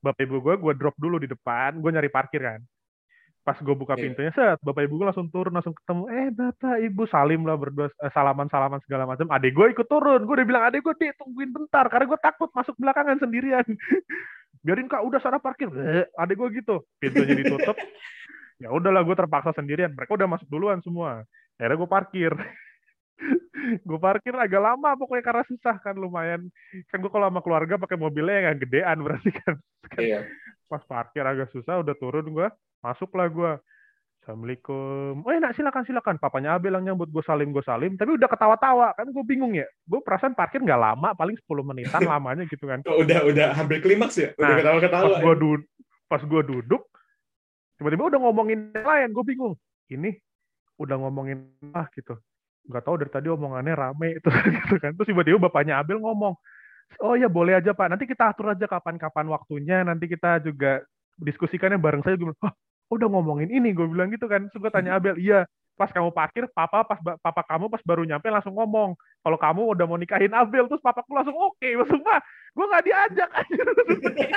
bapak ibu gue, gue drop dulu di depan, gue nyari parkir kan pas gue buka yeah. pintunya set bapak ibu gue langsung turun langsung ketemu eh bapak ibu salim lah berdua eh, salaman salaman segala macam adik gue ikut turun gue udah bilang adik gue deh tungguin bentar karena gue takut masuk belakangan sendirian. Biarin kak udah sana parkir. Eh, adik gue gitu pintunya ditutup. Ya udahlah gue terpaksa sendirian mereka udah masuk duluan semua. Akhirnya gue parkir. Gue parkir agak lama pokoknya karena susah kan lumayan. Kan gue kalau sama keluarga pakai mobilnya yang gedean berarti kan. Iya. Pas parkir agak susah udah turun gue masuklah gue Assalamualaikum. Oh enak silakan silakan. Papanya Abel yang nyambut gue salim gue salim. Tapi udah ketawa-tawa kan gue bingung ya. Gue perasaan parkir nggak lama paling 10 menitan lamanya gitu kan. Oh, udah udah hampir klimaks ya. Udah nah, ketawa-ketawa. Pas gue duduk pas gue duduk tiba-tiba udah ngomongin lain. Gue bingung. Ini udah ngomongin ah gitu nggak tahu dari tadi omongannya rame itu gitu kan terus tiba-tiba bapaknya Abel ngomong oh ya boleh aja pak. Nanti kita atur aja kapan-kapan waktunya. Nanti kita juga diskusikannya bareng saya gue oh, udah ngomongin ini gue bilang gitu kan. Terus gue tanya Abel iya pas kamu parkir papa pas papa kamu pas baru nyampe langsung ngomong. Kalau kamu udah mau nikahin Abel terus papaku langsung oke. Okay. maksud pak gue nggak diajak aja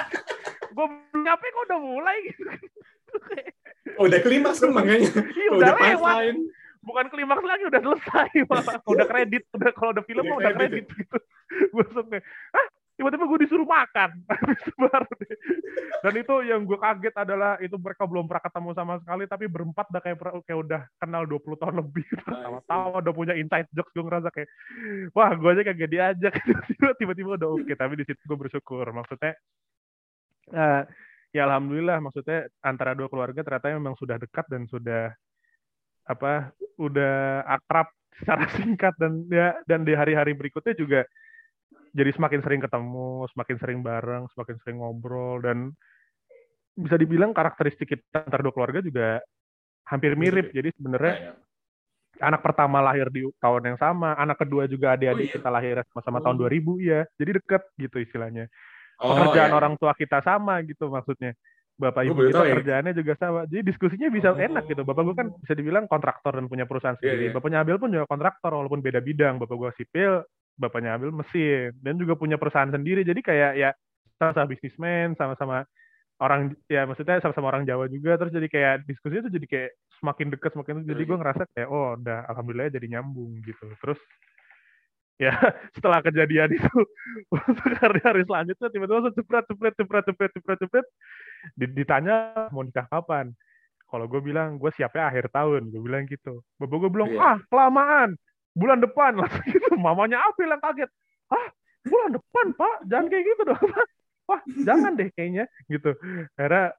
gue nyampe kok udah mulai. Gitu oh, udah klimaks kan makanya. Iya, udah, udah lewat. bukan klimaks lagi udah selesai malah udah kredit udah kalau udah film udah, udah kredit gitu gue langsung ah tiba-tiba gue disuruh makan. Baru deh. dan itu yang gue kaget adalah itu mereka belum pernah ketemu sama sekali tapi berempat udah kayak kayak udah kenal 20 tahun lebih. Tahu-tahu udah punya inside jokes gue ngerasa kayak wah gue aja kayak diajak. Tiba-tiba udah oke. Okay. tapi di situ gue bersyukur. Maksudnya uh, ya alhamdulillah maksudnya antara dua keluarga ternyata memang sudah dekat dan sudah apa udah akrab secara singkat dan ya dan di hari-hari berikutnya juga jadi semakin sering ketemu, semakin sering bareng, semakin sering ngobrol dan bisa dibilang karakteristik kita antar dua keluarga juga hampir mirip. Jadi sebenarnya ya, ya. anak pertama lahir di tahun yang sama, anak kedua juga adik-adik oh, iya. kita lahir sama-sama oh. tahun 2000 ya. Jadi deket gitu istilahnya. Oh, Pekerjaan iya. orang tua kita sama gitu maksudnya bapak ibu kita ya. kerjaannya juga sama. Jadi diskusinya bisa oh. enak gitu. Bapak gue kan bisa dibilang kontraktor dan punya perusahaan iya, sendiri. Yeah, yeah. Bapaknya Abil pun juga kontraktor walaupun beda bidang. Bapak gue sipil, bapaknya Abil mesin dan juga punya perusahaan sendiri. Jadi kayak ya sama-sama bisnismen, sama-sama orang ya maksudnya sama-sama orang Jawa juga. Terus jadi kayak diskusinya tuh jadi kayak semakin dekat semakin jadi gue ngerasa kayak oh udah alhamdulillah jadi nyambung gitu. Terus ya setelah kejadian itu hari hari selanjutnya tiba-tiba langsung cepret cepret cepret cepret cepret cepret. Ditanya mau nikah kapan? Kalau gue bilang gue siapnya akhir tahun gue bilang gitu. Bapak gue bilang yeah. ah kelamaan bulan depan langsung gitu. Mamanya April yang kaget. Ah bulan depan pak? Jangan kayak gitu dong wah jangan deh kayaknya. Gitu. Akhirnya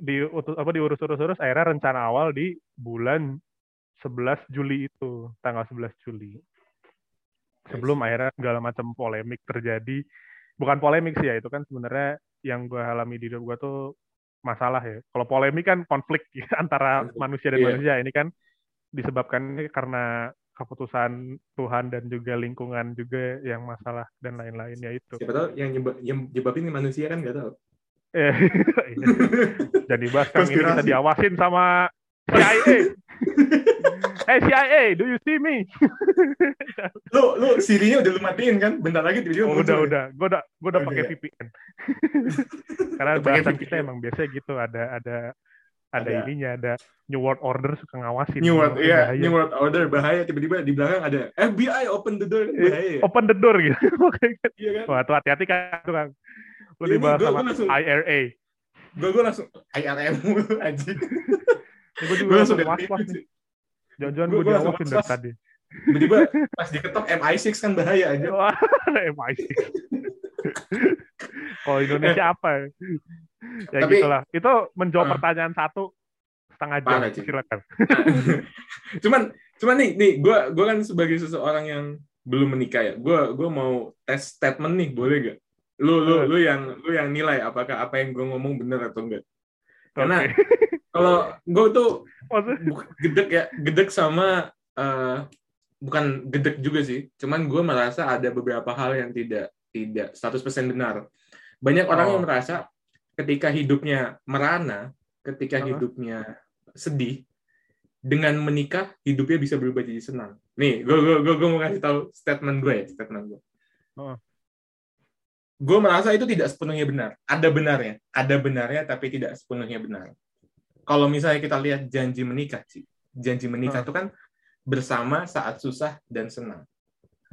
di apa diurus-urus-urus. Akhirnya rencana awal di bulan 11 Juli itu tanggal 11 Juli. Sebelum akhirnya segala macam polemik terjadi. Bukan polemik sih ya itu kan sebenarnya yang gue alami di hidup gue tuh masalah ya. Kalau polemik kan konflik ya, antara manusia dan yeah. manusia. Ini kan disebabkan karena keputusan Tuhan dan juga lingkungan juga yang masalah dan lain-lainnya itu. Siapa tahu yang, nyebab, yang nyebabin manusia kan nggak tahu. Eh, iya. Jadi bahas ini bisa diawasin sama CIA. Hey CIA, do you see me? lu lu Sirinya udah lu matiin kan? Bentar lagi video oh, udah udah. Gue udah gue udah oh, pakai VPN. Karena bahasan kita emang biasa gitu ada ada ada, ada ininya ada New World Order suka ngawasin. New World iya, yeah, New World Order bahaya tiba-tiba di belakang ada FBI open the door eh, bahaya. Open the door gitu. iya kan? Wah, tuh hati-hati kan tuh kan. Lu dibahas sama langsung, IRA. Gue gue langsung IRM aja. gue juga langsung was-was nih. Jangan-jangan gue diawasin dari tadi. Tiba-tiba pas diketok MI6 kan bahaya aja. MI6. Kalau Indonesia apa ya? Tapi, gitulah. Itu menjawab uh, pertanyaan satu setengah jam. Parah, Silakan. cuman cuman nih nih gue gue kan sebagai seseorang yang belum menikah ya. Gue gue mau tes statement nih, boleh gak? Lu lu lu yang lu yang nilai apakah apa yang gue ngomong benar atau enggak. Karena okay. kalau gue tuh gedek ya gedek sama uh, bukan gedek juga sih cuman gue merasa ada beberapa hal yang tidak tidak 100% benar. Banyak orang oh. yang merasa ketika hidupnya merana ketika uh-huh. hidupnya sedih dengan menikah hidupnya bisa berubah jadi senang. Nih gue gue gue, gue mau kasih tahu statement gue ya statement gue uh. gue merasa itu tidak sepenuhnya benar. Ada benarnya ada benarnya tapi tidak sepenuhnya benar. Kalau misalnya kita lihat janji menikah sih janji menikah itu kan bersama saat susah dan senang.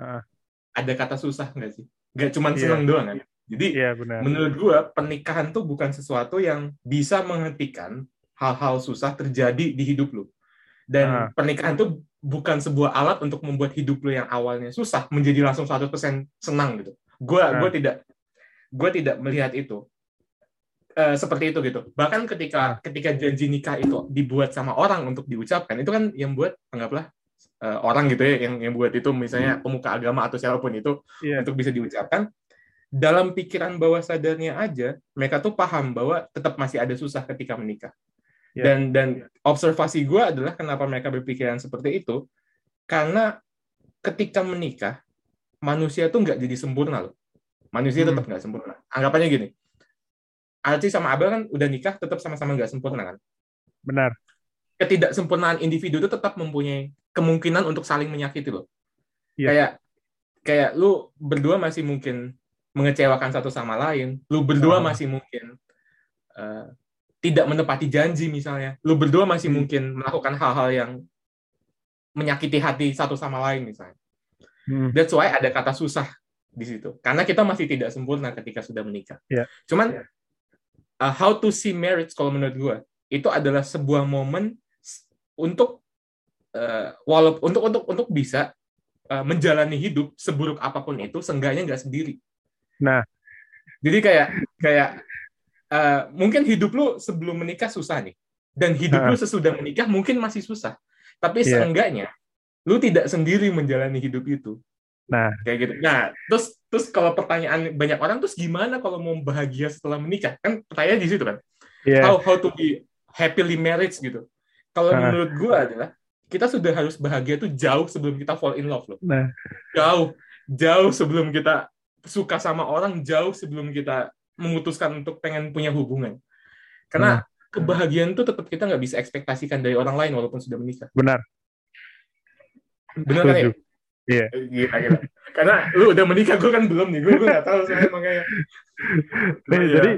Uh. ada kata susah nggak sih nggak cuma yeah. senang doang kan jadi yeah, benar. menurut gua pernikahan tuh bukan sesuatu yang bisa menghentikan hal-hal susah terjadi di hidup lu. Dan uh. pernikahan itu bukan sebuah alat untuk membuat hidup lu yang awalnya susah menjadi langsung 100% senang gitu. Gua uh. gua tidak gue tidak melihat itu uh, seperti itu gitu. Bahkan ketika ketika janji nikah itu dibuat sama orang untuk diucapkan, itu kan yang buat anggaplah uh, orang gitu ya yang yang buat itu misalnya hmm. pemuka agama atau siapa pun itu yeah. untuk bisa diucapkan dalam pikiran bawah sadarnya aja mereka tuh paham bahwa tetap masih ada susah ketika menikah. Yeah. Dan dan observasi gue adalah kenapa mereka berpikiran seperti itu karena ketika menikah manusia tuh nggak jadi sempurna loh Manusia hmm. tetap nggak sempurna. Anggapannya gini, Alci sama Abel kan udah nikah tetap sama-sama nggak sempurna kan? Benar. Ketidaksempurnaan individu itu tetap mempunyai kemungkinan untuk saling menyakiti loh. Iya. Kayak kayak lu berdua masih mungkin mengecewakan satu sama lain. Lu berdua oh. masih mungkin uh, tidak menepati janji misalnya. Lu berdua masih hmm. mungkin melakukan hal-hal yang menyakiti hati satu sama lain misalnya. Hmm. That's why ada kata susah di situ karena kita masih tidak sempurna ketika sudah menikah. Yeah. Cuman yeah. Uh, how to see marriage kalau menurut gue itu adalah sebuah momen untuk uh, walaupun untuk untuk untuk bisa uh, menjalani hidup seburuk apa pun itu seenggaknya nggak sendiri. Nah, jadi kayak kayak uh, mungkin hidup lu sebelum menikah susah nih dan hidup uh. lu sesudah menikah mungkin masih susah. Tapi yeah. seenggaknya lu tidak sendiri menjalani hidup itu. Nah, kayak gitu. Nah, terus terus kalau pertanyaan banyak orang terus gimana kalau mau bahagia setelah menikah? Kan pertanyaan di situ kan. Yeah. How how to be happily married gitu. Kalau nah. menurut gue adalah kita sudah harus bahagia tuh jauh sebelum kita fall in love loh. Nah. Jauh, jauh sebelum kita suka sama orang, jauh sebelum kita memutuskan untuk pengen punya hubungan. Karena nah. kebahagiaan tuh tetap kita nggak bisa ekspektasikan dari orang lain walaupun sudah menikah. Benar. Benar kan ya? Iya. Gila, gila. Karena lu udah menikah, gue kan belum nih. Gue nggak tahu saya makanya. Nih, oh, jadi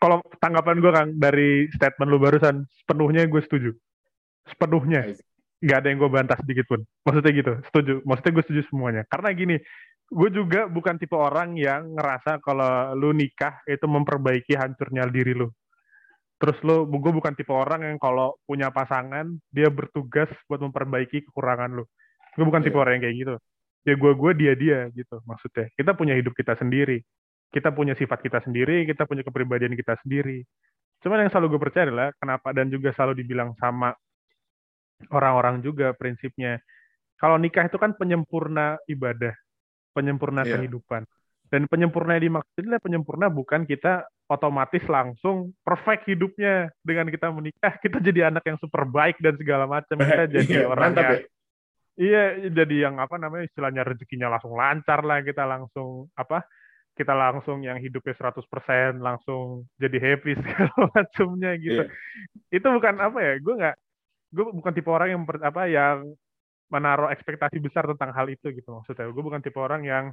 kalau tanggapan gue kan dari statement lu barusan, sepenuhnya gue setuju. Sepenuhnya. Nggak ada yang gue bantah sedikit pun. Maksudnya gitu, setuju. Maksudnya gue setuju semuanya. Karena gini, gue juga bukan tipe orang yang ngerasa kalau lu nikah itu memperbaiki hancurnya diri lu. Terus lu, gue bukan tipe orang yang kalau punya pasangan, dia bertugas buat memperbaiki kekurangan lu gue bukan tipe yeah. orang yang kayak gitu ya gue gue dia dia gitu maksudnya kita punya hidup kita sendiri kita punya sifat kita sendiri kita punya kepribadian kita sendiri cuman yang selalu gue percaya adalah kenapa dan juga selalu dibilang sama orang-orang juga prinsipnya kalau nikah itu kan penyempurna ibadah penyempurna yeah. kehidupan dan penyempurna yang dimaksud adalah penyempurna bukan kita otomatis langsung perfect hidupnya dengan kita menikah kita jadi anak yang super baik dan segala macam kita jadi yeah, orang yang ya. Iya, jadi yang apa namanya istilahnya rezekinya langsung lancar lah kita langsung apa? Kita langsung yang hidupnya 100% langsung jadi happy segala macamnya gitu. Yeah. Itu bukan apa ya? Gue nggak gue bukan tipe orang yang apa yang menaruh ekspektasi besar tentang hal itu gitu maksudnya. Gue bukan tipe orang yang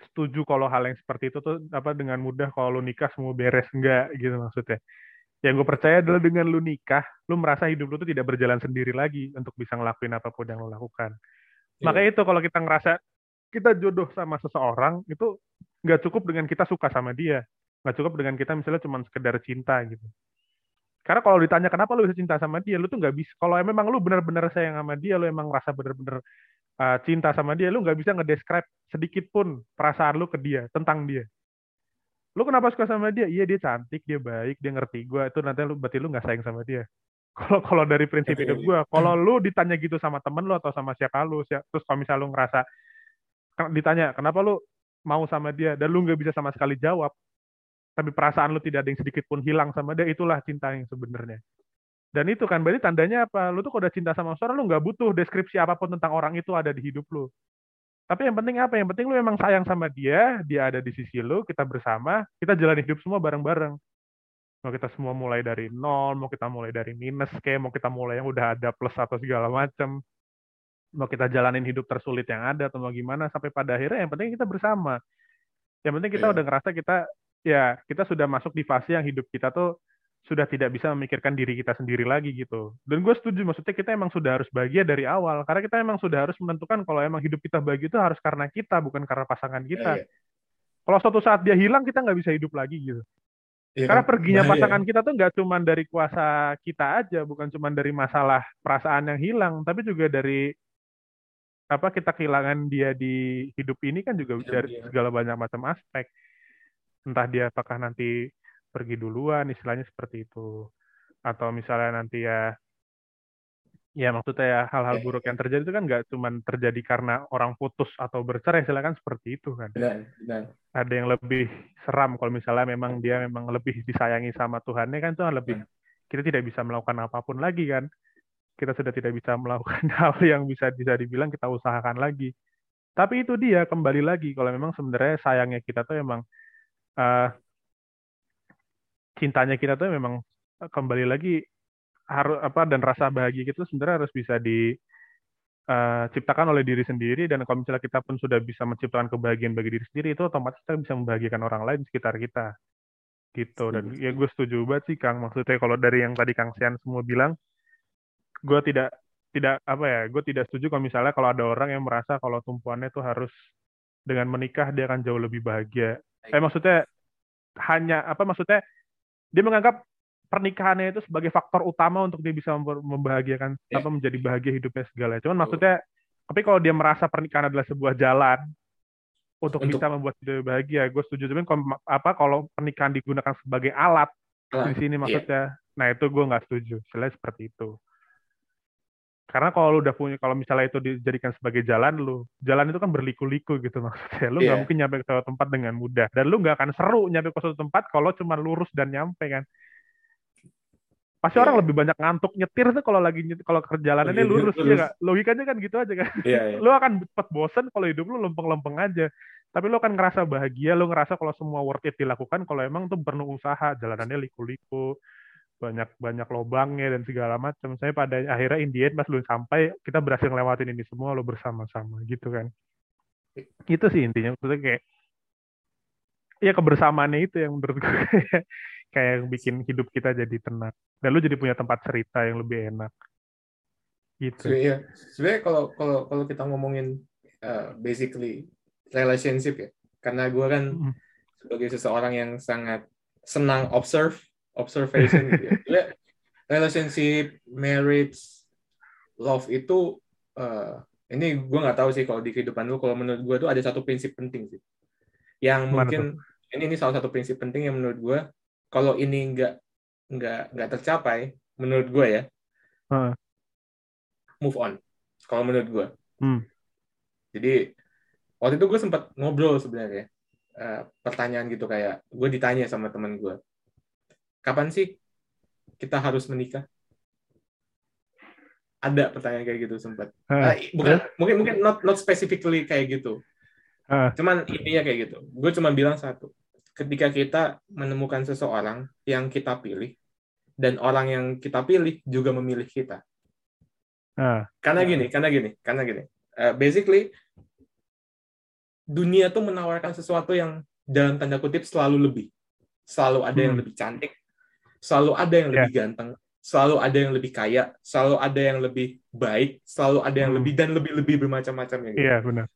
setuju kalau hal yang seperti itu tuh apa dengan mudah kalau lu nikah semua beres enggak gitu maksudnya yang gue percaya adalah dengan lu nikah, lu merasa hidup lu tuh tidak berjalan sendiri lagi untuk bisa ngelakuin apa pun yang lu lakukan. Yeah. Makanya itu kalau kita ngerasa kita jodoh sama seseorang itu nggak cukup dengan kita suka sama dia, nggak cukup dengan kita misalnya cuma sekedar cinta gitu. Karena kalau ditanya kenapa lu bisa cinta sama dia, lu tuh nggak bisa. Kalau memang lu benar-benar sayang sama dia, lu emang merasa benar-benar uh, cinta sama dia, lu nggak bisa ngedescribe sedikit pun perasaan lu ke dia tentang dia. Lu kenapa suka sama dia? Iya dia cantik dia baik dia ngerti gue itu nanti lu berarti lu nggak sayang sama dia. Kalau kalau dari prinsip hidup gue kalau lu ditanya gitu sama temen lu atau sama siapa lu siapa, terus kalau misal lu ngerasa ditanya kenapa lu mau sama dia? Dan lu nggak bisa sama sekali jawab tapi perasaan lu tidak ada yang sedikit pun hilang sama dia itulah cinta yang sebenarnya dan itu kan berarti tandanya apa lu tuh kalau udah cinta sama seorang lu nggak butuh deskripsi apa pun tentang orang itu ada di hidup lu tapi yang penting apa? Yang penting lu emang sayang sama dia, dia ada di sisi lu, kita bersama, kita jalani hidup semua bareng-bareng. Mau kita semua mulai dari nol, mau kita mulai dari minus, kayak mau kita mulai yang udah ada plus atau segala macam. Mau kita jalanin hidup tersulit yang ada atau mau gimana sampai pada akhirnya yang penting kita bersama. Yang penting kita yeah. udah ngerasa kita ya kita sudah masuk di fase yang hidup kita tuh sudah tidak bisa memikirkan diri kita sendiri lagi gitu. Dan gue setuju, maksudnya kita emang sudah harus bahagia dari awal, karena kita emang sudah harus menentukan kalau emang hidup kita bahagia itu harus karena kita, bukan karena pasangan kita. Yeah, yeah. Kalau suatu saat dia hilang, kita nggak bisa hidup lagi gitu. Ya, Karena perginya bahaya. pasangan kita tuh nggak cuma dari kuasa kita aja, bukan cuma dari masalah perasaan yang hilang, tapi juga dari apa kita kehilangan dia di hidup ini kan juga ya, dari ya. segala banyak macam aspek. Entah dia apakah nanti pergi duluan, istilahnya seperti itu, atau misalnya nanti ya Ya maksudnya ya hal-hal buruk yang terjadi itu kan nggak cuma terjadi karena orang putus atau bercerai, silakan seperti itu kan. Benar, benar. Ada yang lebih seram kalau misalnya memang dia memang lebih disayangi sama Tuhannya kan itu lebih kita tidak bisa melakukan apa pun lagi kan. Kita sudah tidak bisa melakukan hal yang bisa bisa dibilang kita usahakan lagi. Tapi itu dia kembali lagi kalau memang sebenarnya sayangnya kita tuh memang uh, cintanya kita tuh memang kembali lagi harus apa dan rasa bahagia itu sebenarnya harus bisa diciptakan eh, uh, oleh diri sendiri. Dan kalau misalnya kita pun sudah bisa menciptakan kebahagiaan bagi diri sendiri itu otomatis kita bisa membahagiakan orang lain di sekitar kita. Gitu. Dan ya gue setuju banget sih Kang. Maksudnya kalau dari yang tadi Kang Sian semua bilang gue tidak tidak apa ya gue tidak setuju kalau misalnya kalau ada orang yang merasa kalau tumpuannya itu harus dengan menikah dia akan jauh lebih bahagia eh maksudnya hanya apa maksudnya dia menganggap pernikahannya itu sebagai faktor utama untuk dia bisa membahagiakan yeah. apa menjadi bahagia hidupnya segala. Cuman oh. maksudnya tapi kalau dia merasa pernikahan adalah sebuah jalan untuk, untuk bisa membuat dia bahagia, gue setuju. Cuman kalau, apa kalau pernikahan digunakan sebagai alat, alat. di sini iya. maksudnya, yeah. nah itu gue nggak setuju. Selain seperti itu. Karena kalau lu udah punya, kalau misalnya itu dijadikan sebagai jalan, lu jalan itu kan berliku-liku gitu maksudnya. Lu nggak yeah. mungkin nyampe ke suatu tempat dengan mudah. Dan lu nggak akan seru nyampe ke suatu tempat kalau cuma lurus dan nyampe kan pasti yeah. orang lebih banyak ngantuk nyetir tuh kalau lagi kalau perjalanannya lurus, lurus. ya gak? logikanya kan gitu aja kan yeah, yeah. lu akan cepat bosen kalau hidup lu lempeng-lempeng aja tapi lu akan ngerasa bahagia lu ngerasa kalau semua worth it dilakukan kalau emang tuh penuh usaha jalanannya liku-liku banyak banyak lobangnya dan segala macam. Saya pada akhirnya Indian pas lu sampai kita berhasil ngelewatin ini semua lo bersama-sama gitu kan. Itu sih intinya maksudnya kayak ya kebersamaannya itu yang menurut gue kayak bikin hidup kita jadi tenang. Dan lu jadi punya tempat cerita yang lebih enak. Gitu. Iya sebenarnya kalau kalau kalau kita ngomongin uh, basically relationship ya karena gue kan mm. sebagai seseorang yang sangat senang observe observation gitu ya. relationship marriage love itu uh, ini gue nggak tahu sih kalau di kehidupan lu kalau menurut gue tuh ada satu prinsip penting sih yang Mana mungkin tuh? ini ini salah satu prinsip penting yang menurut gue kalau ini nggak nggak nggak tercapai menurut gue ya uh. move on kalau menurut gue hmm. jadi waktu itu gue sempat ngobrol sebenarnya uh, pertanyaan gitu kayak gue ditanya sama teman gue kapan sih kita harus menikah ada pertanyaan kayak gitu sempat uh, uh, bukan uh. mungkin mungkin not not specifically kayak gitu uh. cuman intinya kayak gitu gue cuma bilang satu ketika kita menemukan seseorang yang kita pilih dan orang yang kita pilih juga memilih kita. Uh, karena gini, karena gini, karena gini. Uh, basically dunia tuh menawarkan sesuatu yang dalam tanda kutip selalu lebih. Selalu ada hmm. yang lebih cantik, selalu ada yang yeah. lebih ganteng, selalu ada yang lebih kaya, selalu ada yang lebih baik, selalu ada yang hmm. lebih dan lebih-lebih bermacam-macam Iya, yeah, benar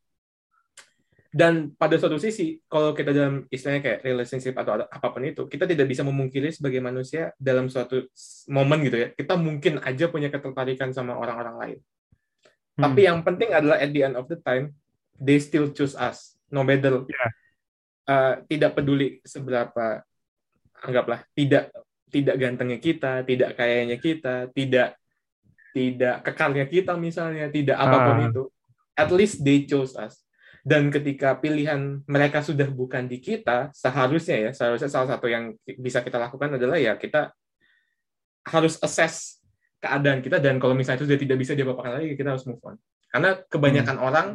dan pada suatu sisi kalau kita dalam istilahnya kayak relationship atau apa pun itu kita tidak bisa memungkiri sebagai manusia dalam suatu momen gitu ya kita mungkin aja punya ketertarikan sama orang-orang lain hmm. tapi yang penting adalah at the end of the time they still choose us no matter yeah. uh, tidak peduli seberapa anggaplah tidak tidak gantengnya kita tidak kayanya kita tidak tidak kekalnya kita misalnya tidak apa pun uh. itu at least they chose us dan ketika pilihan mereka sudah bukan di kita, seharusnya ya, seharusnya salah satu yang bisa kita lakukan adalah ya kita harus assess keadaan kita dan kalau misalnya itu sudah tidak bisa diapa-apakan lagi, kita harus move on. Karena kebanyakan hmm. orang,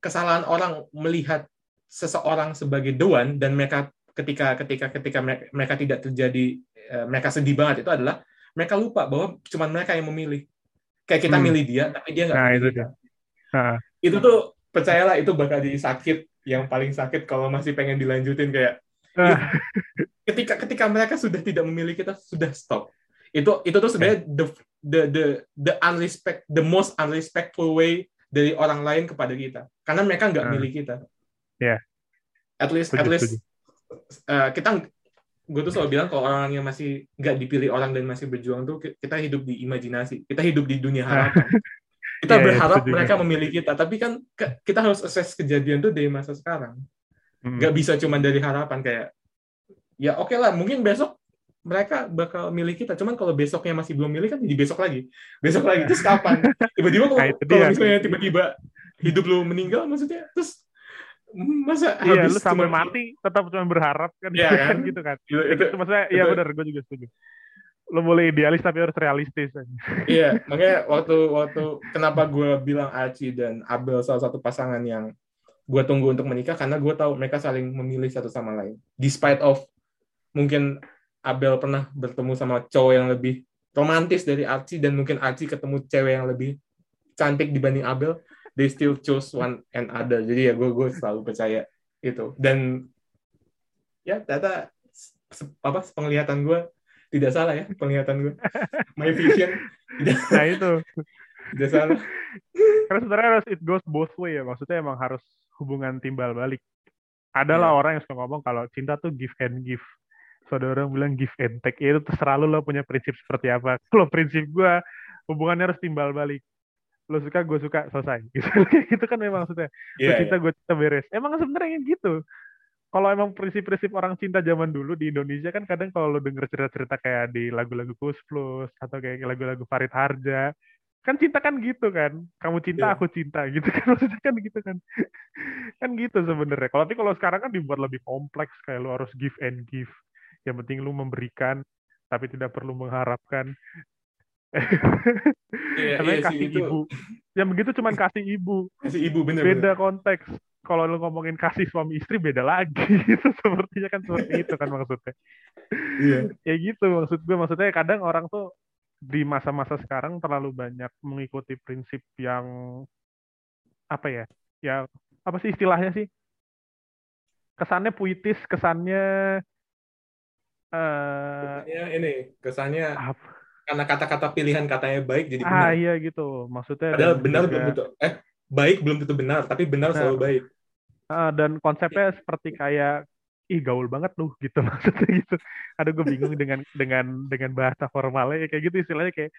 kesalahan orang melihat seseorang sebagai the one dan mereka ketika ketika ketika mereka, tidak terjadi mereka sedih banget itu adalah mereka lupa bahwa cuma mereka yang memilih. Kayak kita hmm. milih dia tapi dia nggak nah, itu dia. Itu tuh percayalah itu bakal jadi sakit yang paling sakit kalau masih pengen dilanjutin kayak ah. ketika ketika mereka sudah tidak memilih kita sudah stop itu itu tuh sebenarnya the the the the unrespect the most unrespectful way dari orang lain kepada kita karena mereka nggak uh. milih kita ya yeah. at least at least uh, kita gue tuh selalu bilang kalau orang yang masih nggak dipilih orang dan masih berjuang tuh kita hidup di imajinasi kita hidup di dunia harapan. Kita yeah, iya, berharap yeah, mereka memilih kita tapi kan kita harus assess kejadian tuh dari masa sekarang. Hmm. nggak hmm. bisa cuma dari harapan kayak ya oke okay lah mungkin besok mereka bakal milih kita cuman kalau besoknya masih belum milih kan jadi besok lagi. Besok lagi terus kapan? Tiba-tiba kalau, kalau misalnya tiba-tiba hidup lu meninggal maksudnya terus masa iya, habis lu sampai cuma... mati tetap cuma berharap kan. Iya, kan? gitu kan. Itu, itu, itu maksudnya iya benar gue juga setuju. Lu boleh idealis tapi harus realistis iya makanya waktu waktu kenapa gue bilang Aci dan Abel salah satu pasangan yang gue tunggu untuk menikah karena gue tahu mereka saling memilih satu sama lain. Despite of mungkin Abel pernah bertemu sama cowok yang lebih romantis dari Aci dan mungkin Aci ketemu cewek yang lebih cantik dibanding Abel they still choose one and other. Jadi ya gue gue selalu percaya itu. Dan ya ternyata apa penglihatan gue tidak salah ya penglihatan gue my vision tidak nah itu. tidak salah. Karena sebenarnya harus it goes both way ya. Maksudnya emang harus hubungan timbal balik. Adalah yeah. orang yang suka ngomong kalau cinta tuh give and give. So ada orang bilang give and take. Ya itu terserah lo punya prinsip seperti apa. Kalau prinsip gue hubungannya harus timbal balik lo suka gue suka selesai. Gitu. Gitu kan memang maksudnya. Yeah, lo cinta yeah. gue cinta beres. Emang sebenarnya gitu. Kalau emang prinsip-prinsip orang cinta zaman dulu di Indonesia kan kadang kalau lo denger cerita-cerita kayak di lagu-lagu Kus Plus atau kayak lagu-lagu Farid Harja kan cinta kan gitu kan. Kamu cinta yeah. aku cinta. Gitu kan maksudnya kan gitu kan. Kan gitu sebenarnya. Kalau tapi kalau sekarang kan dibuat lebih kompleks. Kayak lo harus give and give. Yang penting lu memberikan tapi tidak perlu mengharapkan iya, iya kasih sih, ibu. Yang begitu cuman kasih ibu. Kasih ibu bener. Beda bener. konteks. Kalau lu ngomongin kasih suami istri beda lagi. itu sepertinya kan seperti itu kan maksudnya. Iya. ya gitu maksud gue. Maksudnya kadang orang tuh di masa-masa sekarang terlalu banyak mengikuti prinsip yang apa ya? Ya apa sih istilahnya sih? Kesannya puitis, kesannya uh, kesannya ini, kesannya apa? Karena kata-kata pilihan katanya baik jadi ah, benar. Ah iya gitu, maksudnya. Padahal benar belum tentu. Eh baik belum tentu benar, tapi benar nah, selalu baik. Uh, dan konsepnya seperti kayak ih gaul banget lu gitu maksudnya gitu. Ada gue bingung dengan dengan dengan bahasa formalnya kayak gitu istilahnya kayak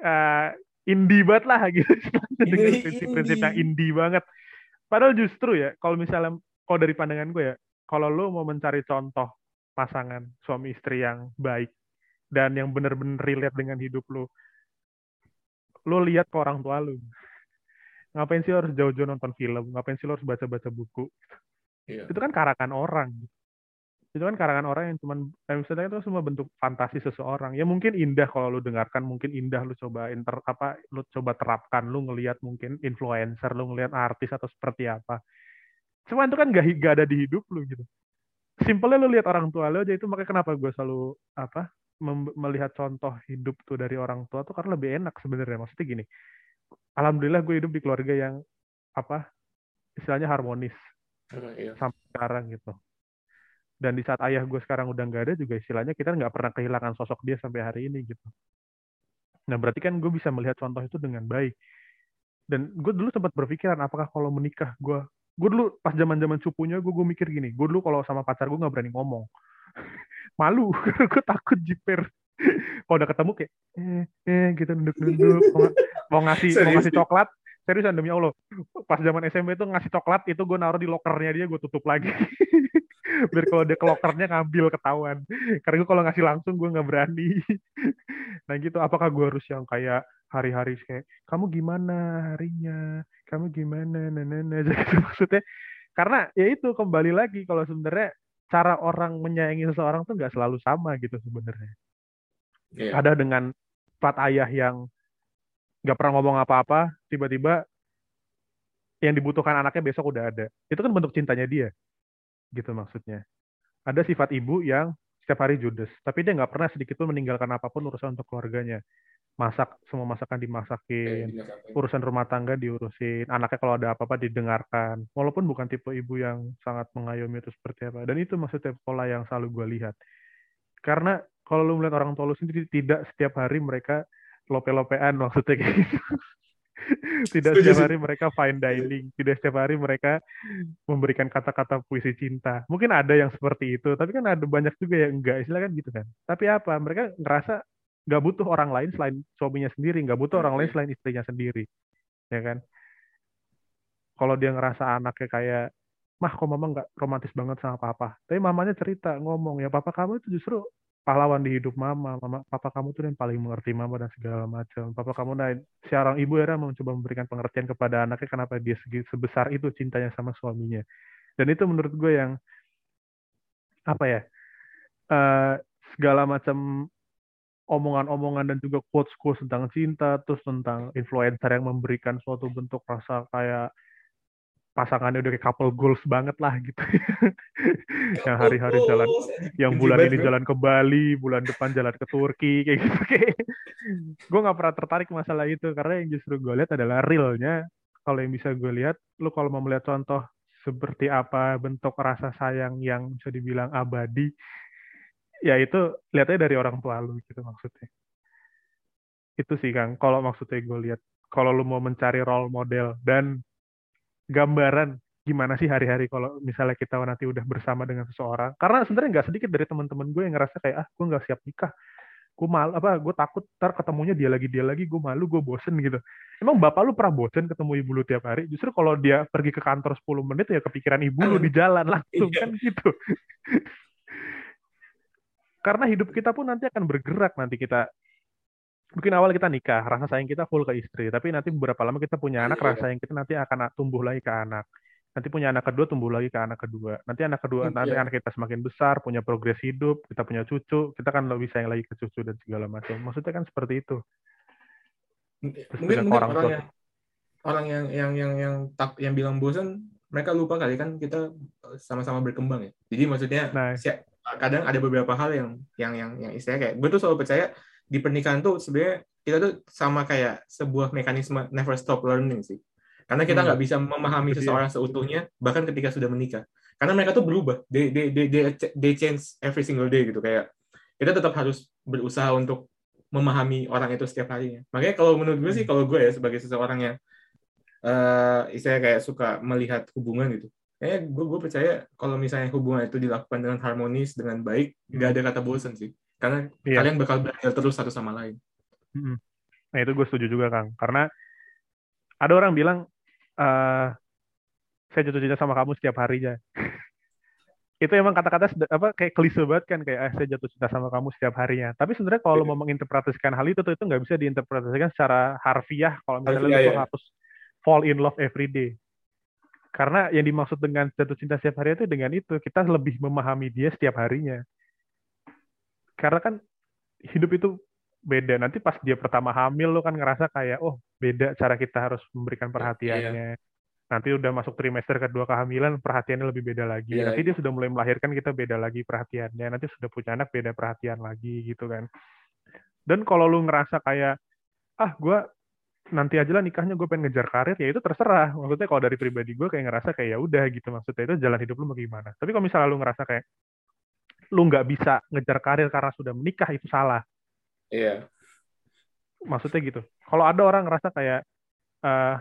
uh, indie banget lah gitu dengan prinsip-prinsip yang indie banget. Padahal justru ya kalau misalnya kalau dari pandangan gue ya, kalau lu mau mencari contoh pasangan suami istri yang baik dan yang bener-bener relate dengan hidup lu. Lu lihat ke orang tua lu. Ngapain sih harus jauh-jauh nonton film? Ngapain sih lo harus baca-baca buku? Iya. itu kan karangan orang. Itu kan karangan orang yang cuman eh, misalnya itu semua bentuk fantasi seseorang. Ya mungkin indah kalau lu dengarkan mungkin indah lu coba inter apa lu coba terapkan lu ngelihat mungkin influencer lu ngelihat artis atau seperti apa. Cuma itu kan gak, gak ada di hidup lu gitu. Simpelnya lu lihat orang tua lu aja itu makanya kenapa gue selalu apa melihat contoh hidup tuh dari orang tua tuh karena lebih enak sebenarnya. Maksudnya gini alhamdulillah gue hidup di keluarga yang apa istilahnya harmonis iya. sampai sekarang gitu. Dan di saat ayah gue sekarang udah nggak ada juga istilahnya kita nggak pernah kehilangan sosok dia sampai hari ini gitu. Nah berarti kan gue bisa melihat contoh itu dengan baik. Dan gue dulu sempat berpikiran apakah kalau menikah gue gue dulu pas zaman zaman cupunya gue gue mikir gini gue dulu kalau sama pacar gue nggak berani ngomong malu gue takut jiper. Kalau udah ketemu kayak eh eh gitu nunduk-nunduk mau, mau ngasih mau ngasih coklat. Seriusan demi Allah. Pas zaman SMP itu ngasih coklat itu gue naruh di lokernya dia gue tutup lagi. Biar kalau dia ke lokernya ngambil ketahuan. Karena gue kalau ngasih langsung gue nggak berani. Nah gitu. Apakah gue harus yang kayak hari-hari kayak kamu gimana harinya? Kamu gimana? Nana nana gitu maksudnya. Karena ya itu kembali lagi kalau sebenarnya cara orang menyayangi seseorang tuh nggak selalu sama gitu sebenarnya. Yeah. Ada dengan plat ayah yang nggak pernah ngomong apa-apa, tiba-tiba yang dibutuhkan anaknya besok udah ada. Itu kan bentuk cintanya dia, gitu maksudnya. Ada sifat ibu yang setiap hari judes, tapi dia nggak pernah sedikit pun meninggalkan apa pun urusan untuk keluarganya masak semua masakan dimasakin, dimasakin, urusan rumah tangga diurusin, anaknya kalau ada apa-apa didengarkan, walaupun bukan tipe ibu yang sangat mengayomi itu seperti apa. Dan itu maksudnya pola yang selalu gue lihat. Karena kalau lu melihat orang tua lu sendiri tidak setiap hari mereka lope-lopean maksudnya kayak gitu. tidak setiap hari mereka fine dining, tidak setiap hari mereka memberikan kata-kata puisi cinta. Mungkin ada yang seperti itu, tapi kan ada banyak juga yang enggak, istilah kan gitu kan. Tapi apa? Mereka ngerasa nggak butuh orang lain selain suaminya sendiri, nggak butuh orang lain selain istrinya sendiri, ya kan? Kalau dia ngerasa anaknya kayak, mah kok mama nggak romantis banget sama papa, tapi mamanya cerita ngomong ya papa kamu itu justru pahlawan di hidup mama, mama papa kamu tuh yang paling mengerti mama dan segala macam. Papa kamu nah seorang ibu era mencoba memberikan pengertian kepada anaknya kenapa dia sebesar itu cintanya sama suaminya. Dan itu menurut gue yang apa ya? Uh, segala macam omongan-omongan dan juga quotes-quotes tentang cinta, terus tentang influencer yang memberikan suatu bentuk rasa kayak pasangannya udah kayak couple goals banget lah gitu. yang hari-hari jalan, yang bulan ini jalan ke Bali, bulan depan jalan ke Turki, kayak gitu. Kayak. gue nggak pernah tertarik masalah itu karena yang justru gue lihat adalah realnya. Kalau yang bisa gue lihat, lu kalau mau melihat contoh seperti apa bentuk rasa sayang yang bisa dibilang abadi, ya itu lihatnya dari orang tua lu gitu maksudnya. Itu sih Kang, kalau maksudnya gue lihat. Kalau lu mau mencari role model dan gambaran gimana sih hari-hari kalau misalnya kita nanti udah bersama dengan seseorang. Karena sebenarnya nggak sedikit dari teman-teman gue yang ngerasa kayak ah gue nggak siap nikah, gue malu apa gue takut ntar ketemunya dia lagi dia lagi gue malu gue bosen gitu. Emang bapak lu pernah bosen ketemu ibu lu tiap hari? Justru kalau dia pergi ke kantor 10 menit ya kepikiran ibu lu di jalan langsung iya. kan gitu. Karena hidup kita pun nanti akan bergerak nanti kita mungkin awal kita nikah, rasa sayang kita full ke istri, tapi nanti beberapa lama kita punya anak, iya. rasa sayang kita nanti akan tumbuh lagi ke anak. Nanti punya anak kedua, tumbuh lagi ke anak kedua. Nanti anak kedua, iya. nanti anak kita semakin besar, punya progres hidup, kita punya cucu, kita kan lebih sayang lagi ke cucu dan segala macam. Maksudnya kan seperti itu. mungkin, mungkin orang, orang yang orang yang yang yang yang tak yang bilang bosan, mereka lupa kali kan kita sama-sama berkembang ya. Jadi maksudnya nah. Kadang ada beberapa hal yang yang yang yang istilahnya kayak gue tuh selalu percaya di pernikahan tuh sebenarnya kita tuh sama kayak sebuah mekanisme never stop learning sih. Karena kita hmm. nggak hmm. bisa memahami seseorang seutuhnya bahkan ketika sudah menikah. Karena mereka tuh berubah. They, they, they, they, they change every single day gitu kayak kita tetap harus berusaha untuk memahami orang itu setiap harinya. Makanya kalau menurut gue sih hmm. kalau gue ya sebagai seseorang yang uh, istilahnya kayak suka melihat hubungan gitu. Kayaknya gue, gue percaya kalau misalnya hubungan itu dilakukan dengan harmonis, dengan baik, nggak ada kata bosan sih karena iya. kalian bakal belajar terus satu sama lain. Nah itu gue setuju juga Kang, karena ada orang bilang uh, saya jatuh cinta sama kamu setiap harinya. itu emang kata-kata apa kayak klise banget kan kayak eh, saya jatuh cinta sama kamu setiap harinya. Tapi sebenarnya kalau yeah. mau menginterpretasikan hal itu tuh itu nggak bisa diinterpretasikan secara harfiah kalau misalnya harfiah, ya. harus fall in love every day. Karena yang dimaksud dengan jatuh cinta setiap hari itu dengan itu kita lebih memahami dia setiap harinya karena kan hidup itu beda nanti pas dia pertama hamil lo kan ngerasa kayak oh beda cara kita harus memberikan iya. perhatiannya iya. nanti udah masuk trimester kedua kehamilan perhatiannya lebih beda lagi iya, nanti iya. dia sudah mulai melahirkan kita beda lagi perhatiannya nanti sudah punya anak beda perhatian lagi gitu kan dan kalau lu ngerasa kayak ah gue nanti aja lah nikahnya gue pengen ngejar karir ya itu terserah maksudnya kalau dari pribadi gue kayak ngerasa kayak ya udah gitu maksudnya itu jalan hidup lu bagaimana tapi kalau misalnya lu ngerasa kayak lu nggak bisa ngejar karir karena sudah menikah itu salah. Iya. Maksudnya gitu. Kalau ada orang ngerasa kayak uh,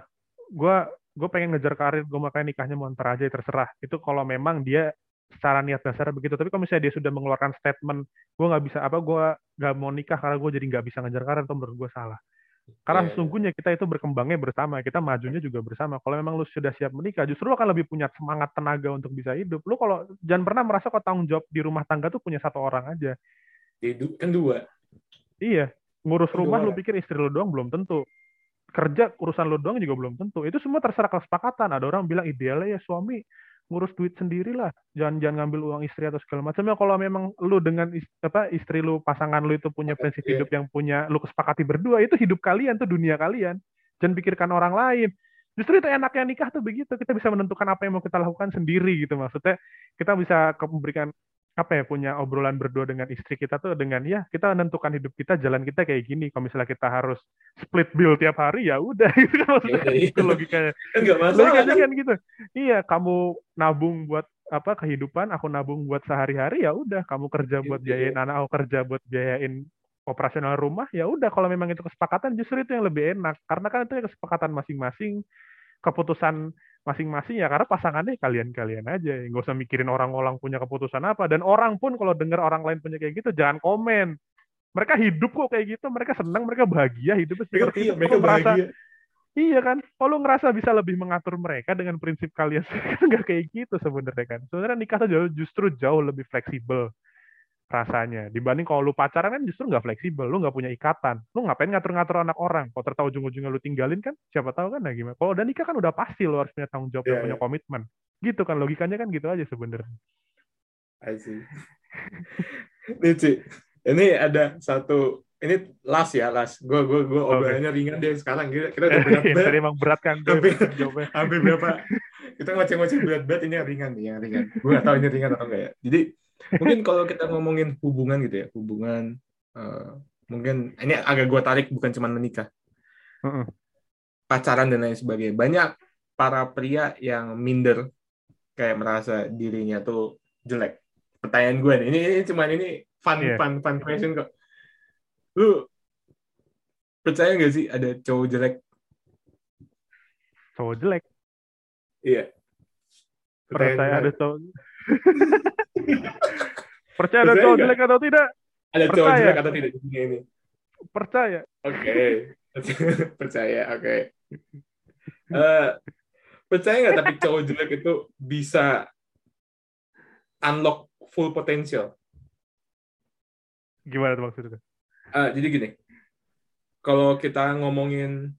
gue gue pengen ngejar karir, gue makanya nikahnya mau ntar aja terserah. Itu kalau memang dia secara niat dasar begitu. Tapi kalau misalnya dia sudah mengeluarkan statement, gue nggak bisa apa, gue nggak mau nikah karena gue jadi nggak bisa ngejar karir, itu menurut gue salah. Karena yeah. Iya. sesungguhnya kita itu berkembangnya bersama, kita majunya juga bersama. Kalau memang lu sudah siap menikah, justru lu akan lebih punya semangat tenaga untuk bisa hidup. Lu kalau jangan pernah merasa kok tanggung jawab di rumah tangga tuh punya satu orang aja. Hidup kan dua. Iya, ngurus kan rumah dua. lu pikir istri lu doang belum tentu. Kerja urusan lu doang juga belum tentu. Itu semua terserah kesepakatan. Ada orang bilang idealnya ya suami ngurus duit sendiri lah jangan jangan ngambil uang istri atau segala macam. Ya kalau memang lu dengan istri, apa istri lu pasangan lu itu punya prinsip hidup yang punya lu kesepakati berdua itu hidup kalian tuh dunia kalian. Jangan pikirkan orang lain. Justru itu enaknya nikah tuh begitu. Kita bisa menentukan apa yang mau kita lakukan sendiri gitu maksudnya. Kita bisa memberikan apa ya punya obrolan berdua dengan istri kita tuh dengan ya kita menentukan hidup kita jalan kita kayak gini. Kalau misalnya kita harus split bill tiap hari ya udah. Itu kan maksudnya. Iya, iya. itu logikanya. Enggak masalah. logikanya kan gitu? Iya kamu nabung buat apa kehidupan aku nabung buat sehari-hari ya udah. Kamu kerja buat iya, biayain anak aku kerja buat biayain operasional rumah ya udah. Kalau memang itu kesepakatan justru itu yang lebih enak. Karena kan itu kesepakatan masing-masing. Keputusan masing-masing ya karena pasangannya kalian-kalian aja nggak usah mikirin orang-orang punya keputusan apa. Dan orang pun kalau dengar orang lain punya kayak gitu jangan komen. Mereka hidup kok kayak gitu mereka senang mereka bahagia hidup seperti iya, itu mereka merasa iya kan kalau ngerasa bisa lebih mengatur mereka dengan prinsip kalian kan nggak kayak gitu sebenarnya kan. Sebenarnya nikah tuh justru jauh lebih fleksibel rasanya. Dibanding kalau lu pacaran kan justru nggak fleksibel lu nggak punya ikatan. Lu ngapain ngatur-ngatur anak orang? Kalau tertahu ujung-ujungnya lu tinggalin kan siapa tahu kan nah gimana? Kalau udah nikah kan udah pasti lu harus punya tanggung jawab yeah, dan punya yeah. komitmen. Gitu kan logikanya kan gitu aja sebenarnya. I see. Ini Ci, ini ada satu ini last ya last. Gue gue gue obrolannya okay. ringan deh sekarang. Kita kita udah berat banget emang berat kan hampir, hampir berapa? Kita ngoceh-ngoceh berat-berat ini yang ringan nih yang ringan. Gue gak tahu ini ringan atau enggak ya. Jadi mungkin kalau kita ngomongin hubungan gitu ya hubungan uh, mungkin ini agak gue tarik bukan cuma menikah. Uh-uh. pacaran dan lain sebagainya. Banyak para pria yang minder kayak merasa dirinya tuh jelek. Pertanyaan gue nih ini, ini cuman ini fun yeah. fun fun question kok. Lu percaya nggak sih ada cowok jelek? Cowok jelek. Iya. Percaya ada cowok Percaya ada cowok jelek atau tidak? Ada cowok jelek atau tidak di dunia ini? Percaya. Oke. percaya, oke. Okay. Uh, eh, percaya nggak tapi cowok jelek itu bisa unlock full potential? Gimana tuh maksudnya? Uh, jadi gini, kalau kita ngomongin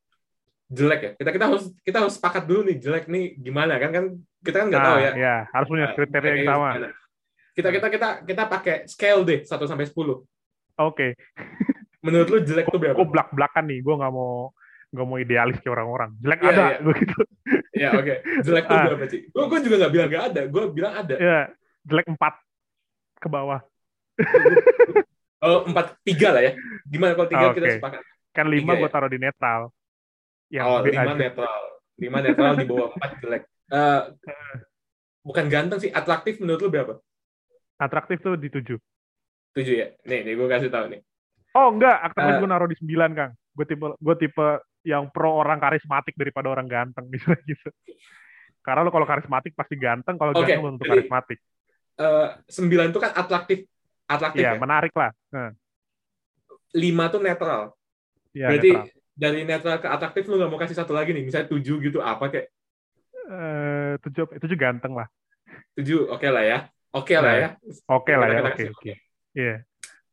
jelek ya, kita kita harus kita harus sepakat dulu nih jelek nih gimana kan kan kita kan nggak nah, tahu ya. Ya harus punya nah, kriteria yang sama. Gimana kita kita kita kita pakai scale deh 1 sampai 10. Oke. Okay. Menurut lu jelek tuh berapa? Gue belak-belakan nih, gue nggak mau nggak mau idealis kayak orang-orang. Jelek yeah, ada, yeah. gue gitu. Ya oke. Okay. Jelek tuh ah. berapa sih? Gue gue juga nggak bilang nggak ada, gue bilang ada. Iya, yeah. jelek 4 ke bawah. oh empat tiga lah ya. Gimana kalau tiga okay. kita sepakat? Kan lima gue ya? taruh di netral. Yang oh lima aja. netral, lima netral di bawah empat jelek. Uh, bukan ganteng sih, atraktif menurut lu berapa? Atraktif tuh di tujuh. Tujuh ya? Nih, nih gue kasih tahu nih. Oh enggak, atraktif uh, gue naruh di sembilan kang. Gue tipe gue tipe yang pro orang karismatik daripada orang ganteng gitu gitu. Karena lo kalau karismatik pasti ganteng, kalau okay, ganteng untuk karismatik. Uh, sembilan tuh kan atraktif, atraktif iya, ya, menarik lah. Hmm. Lima tuh netral. Ya, Berarti netral. dari netral ke atraktif lo gak mau kasih satu lagi nih, misalnya tujuh gitu apa kayak? Uh, tujuh, tujuh ganteng lah. Tujuh, oke okay lah ya. Oke okay lah ya. Oke okay lah ya. Oke oke. Iya.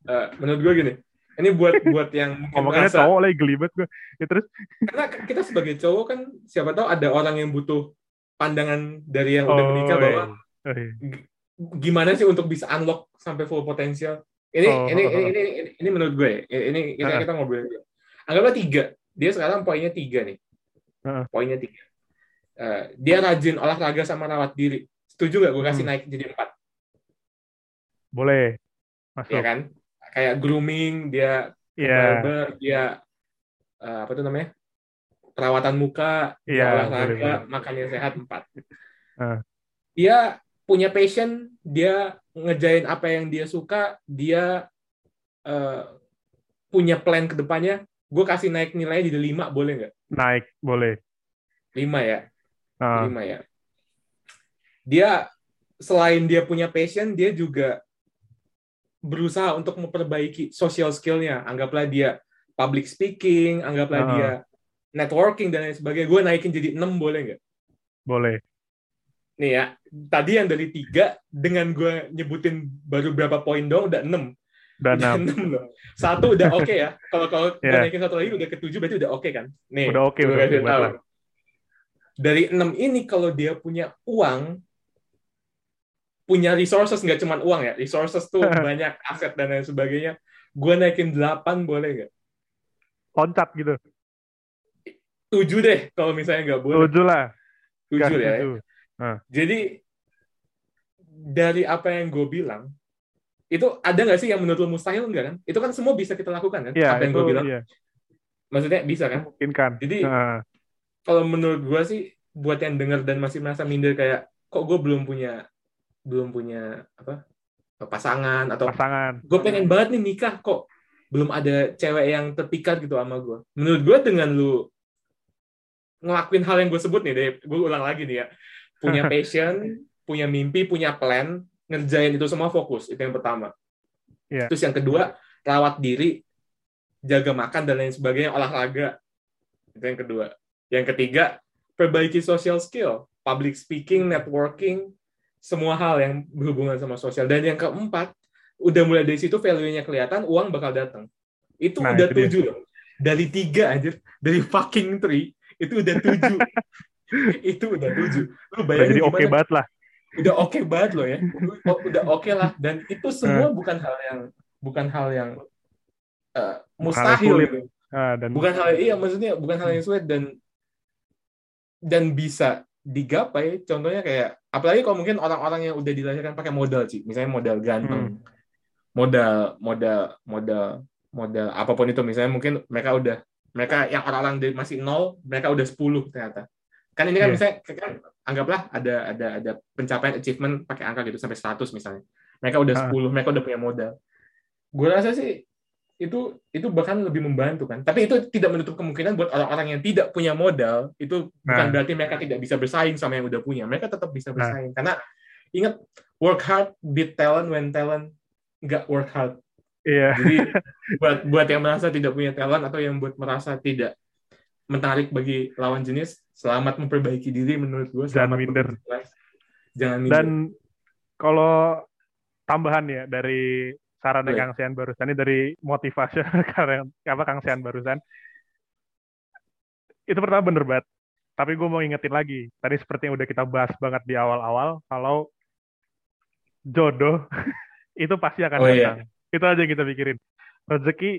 Eh, menurut gue gini, ini buat buat yang ngomongnya merasa, cowok lagi gelibet gue. Ya, terus karena kita sebagai cowok kan siapa tahu ada orang yang butuh pandangan dari yang udah oh, menikah iya. bahwa oh, iya. gimana sih untuk bisa unlock sampai full potensial. Ini, oh, ini, oh, ini, ini, ini, ini menurut gue. Ini kita, uh. kita ngobrol. Anggaplah tiga. Dia sekarang poinnya tiga nih. Uh. Poinnya tiga. Uh, dia rajin olahraga sama rawat diri. Setuju gak gue kasih hmm. naik jadi empat? Boleh. Masuk. Ya kan? Kayak grooming, dia yeah. barber, dia uh, apa tuh namanya? perawatan muka, yeah, olahraga, makan yang sehat empat. Uh. Dia punya passion, dia ngejain apa yang dia suka, dia uh, punya plan ke depannya. Gue kasih naik nilainya jadi lima, boleh nggak? Naik, boleh. Lima ya? Uh. Lima ya. Dia selain dia punya passion, dia juga berusaha untuk memperbaiki social skillnya. Anggaplah dia public speaking, anggaplah uh. dia networking dan lain sebagainya. Gue naikin jadi 6 boleh nggak? Boleh. Nih ya, tadi yang dari tiga dengan gue nyebutin baru berapa poin dong udah 6. Udah 6. loh. Satu udah oke okay ya. Kalau kalau yeah. naikin satu lagi udah ketujuh berarti udah oke okay kan? Nih. Udah oke. Okay, udah, udah, Dari 6 ini kalau dia punya uang, punya resources nggak cuma uang ya. Resources tuh banyak aset dan lain sebagainya. Gue naikin 8 boleh nggak? Loncat gitu. Tujuh deh kalau misalnya nggak boleh. Tujuh lah. Tujuh ya Nah. jadi dari apa yang gue bilang itu ada nggak sih yang menurut lo mustahil enggak kan? Itu kan semua bisa kita lakukan kan? Ya, apa yang gue bilang. iya. maksudnya bisa kan? Mungkin kan jadi nah. kalau menurut gue sih buat yang dengar dan masih merasa minder kayak kok gue belum punya belum punya apa pasangan atau pasangan. Gue pengen banget nih nikah kok. Belum ada cewek yang terpikat gitu sama gue menurut gue dengan lu ngelakuin hal yang gue sebut nih deh gue ulang lagi nih ya. Punya passion punya mimpi punya plan ngerjain itu semua fokus. Itu yang pertama. Yeah. terus yang kedua rawat diri jaga makan dan lain sebagainya. Olahraga. Itu yang kedua. Yang ketiga perbaiki social skill. Public speaking networking semua hal yang berhubungan sama sosial. Dan yang keempat udah mulai dari situ value-nya kelihatan uang bakal datang. Itu nah, udah itu tujuh loh. Dari tiga aja dari fucking three itu udah tujuh. Itu udah tujuh. Lu bayangin jadi oke okay banget lah. Udah oke okay banget loh ya. Udah oke okay lah. Dan itu semua uh. bukan hal yang bukan hal yang uh, mustahil gitu. Uh, dan... bukan hal iya maksudnya bukan hal yang sulit dan dan bisa digapai contohnya kayak apalagi kalau mungkin orang-orang yang udah dilahirkan pakai modal sih misalnya modal ganteng hmm. modal modal modal modal apa pun itu misalnya mungkin mereka udah mereka yang orang-orang masih nol mereka udah 10 ternyata kan ini kan yeah. misalnya kan anggaplah ada ada ada pencapaian achievement pakai angka gitu sampai 100 misalnya mereka udah 10 uh. mereka udah punya modal gue rasa sih itu itu bahkan lebih membantu kan. Tapi itu tidak menutup kemungkinan buat orang-orang yang tidak punya modal itu nah. bukan berarti mereka tidak bisa bersaing sama yang udah punya. Mereka tetap bisa nah. bersaing nah. karena ingat work hard beat talent when talent nggak work hard. Iya. Jadi buat buat yang merasa tidak punya talent atau yang buat merasa tidak menarik bagi lawan jenis, selamat memperbaiki diri menurut gue. Jangan minder. Jangan minder. Dan kalau tambahan ya dari saran dari Kang Sian barusan ini dari motivasi karena apa Kang Sian barusan. Itu pertama bener banget. Tapi gue mau ingetin lagi tadi seperti yang udah kita bahas banget di awal-awal kalau jodoh itu pasti akan oh, iya. datang. Iya. itu aja yang kita pikirin. Rezeki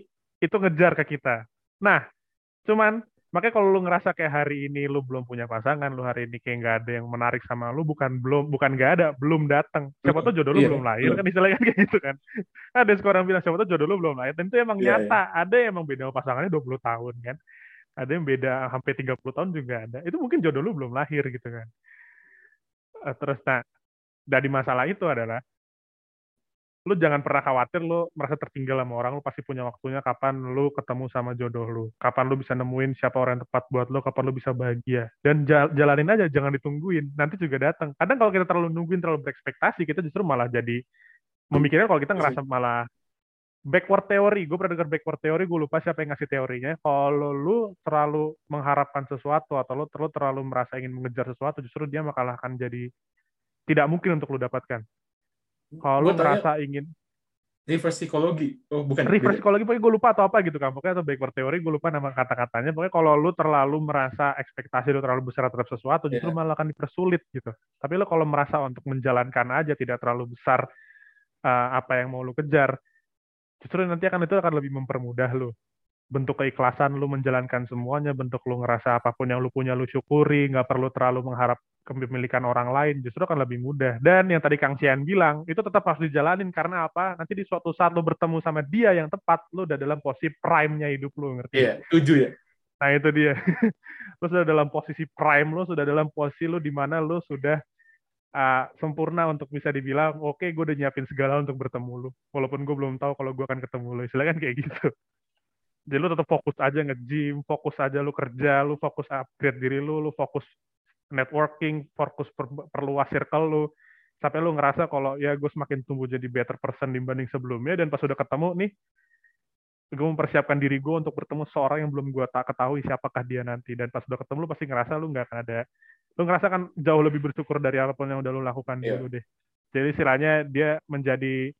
itu ngejar ke kita. Nah cuman makanya kalau lu ngerasa kayak hari ini lu belum punya pasangan lu hari ini kayak nggak ada yang menarik sama lu bukan belum bukan nggak ada belum datang siapa tuh jodoh lu yeah, belum lahir yeah. kan istilahnya kayak gitu kan. Ada seorang bilang siapa tuh jodoh lu belum lahir. Dan itu emang yeah, nyata yeah. ada yang emang beda pasangannya 20 tahun kan. Ada yang beda hampir 30 tahun juga ada. Itu mungkin jodoh lu belum lahir gitu kan. Eh, terus nah dari masalah itu adalah lu jangan pernah khawatir lu merasa tertinggal sama orang lu pasti punya waktunya kapan lu ketemu sama jodoh lu kapan lu bisa nemuin siapa orang yang tepat buat lu kapan lu bisa bahagia. Dan jalanin aja jangan ditungguin nanti juga datang kadang kalau kita terlalu nungguin terlalu berekspektasi kita justru malah jadi memikirkan kalau kita ngerasa malah backward theory. Gue pernah dengar backward theory gue lupa siapa yang ngasih teorinya. Kalau lu terlalu mengharapkan sesuatu atau lu terlalu terlalu merasa ingin mengejar sesuatu justru dia bakal akan jadi tidak mungkin untuk lu dapatkan kalau lu merasa ingin reverse psikologi. Oh, bukan. Reverse psikologi pokoknya gue lupa atau apa gitu kan. Pokoknya atau backward teori gue lupa nama kata-katanya. Pokoknya kalau lu terlalu merasa ekspektasi lu terlalu besar terhadap sesuatu, justru yeah. malah akan dipersulit gitu. Tapi lu kalau merasa untuk menjalankan aja tidak terlalu besar uh, apa yang mau lu kejar, justru nanti akan itu akan lebih mempermudah lu bentuk keikhlasan lu menjalankan semuanya, bentuk lu ngerasa apa pun yang lu punya lu syukuri, nggak perlu terlalu mengharap kepemilikan orang lain, justru akan lebih mudah. Dan yang tadi Kang Sian bilang, itu tetap harus dijalanin karena apa? Nanti di suatu saat lu bertemu sama dia yang tepat, lu udah dalam posisi prime-nya hidup lu, ngerti? Iya, tujuh ya. Nah itu dia. lu sudah dalam posisi prime lu, sudah dalam posisi lu di mana lu sudah uh, sempurna untuk bisa dibilang, oke okay, gue udah nyiapin segala untuk bertemu lu. Walaupun gue belum tahu kalau gue akan ketemu lu. Istilahnya kan kayak gitu jadi lu tetap fokus aja nge-gym, fokus aja lu kerja, lu fokus upgrade diri lu, lu fokus networking, fokus per perluas circle lu, sampai lu ngerasa kalau ya gue semakin tumbuh jadi better person dibanding sebelumnya, dan pas udah ketemu nih, gue mempersiapkan diri gue untuk bertemu seorang yang belum gue tak ketahui siapakah dia nanti, dan pas udah ketemu lu pasti ngerasa lu nggak akan ada, lu ngerasa kan jauh lebih bersyukur dari apa pun yang udah lu lakukan yeah. dulu deh. Jadi istilahnya dia menjadi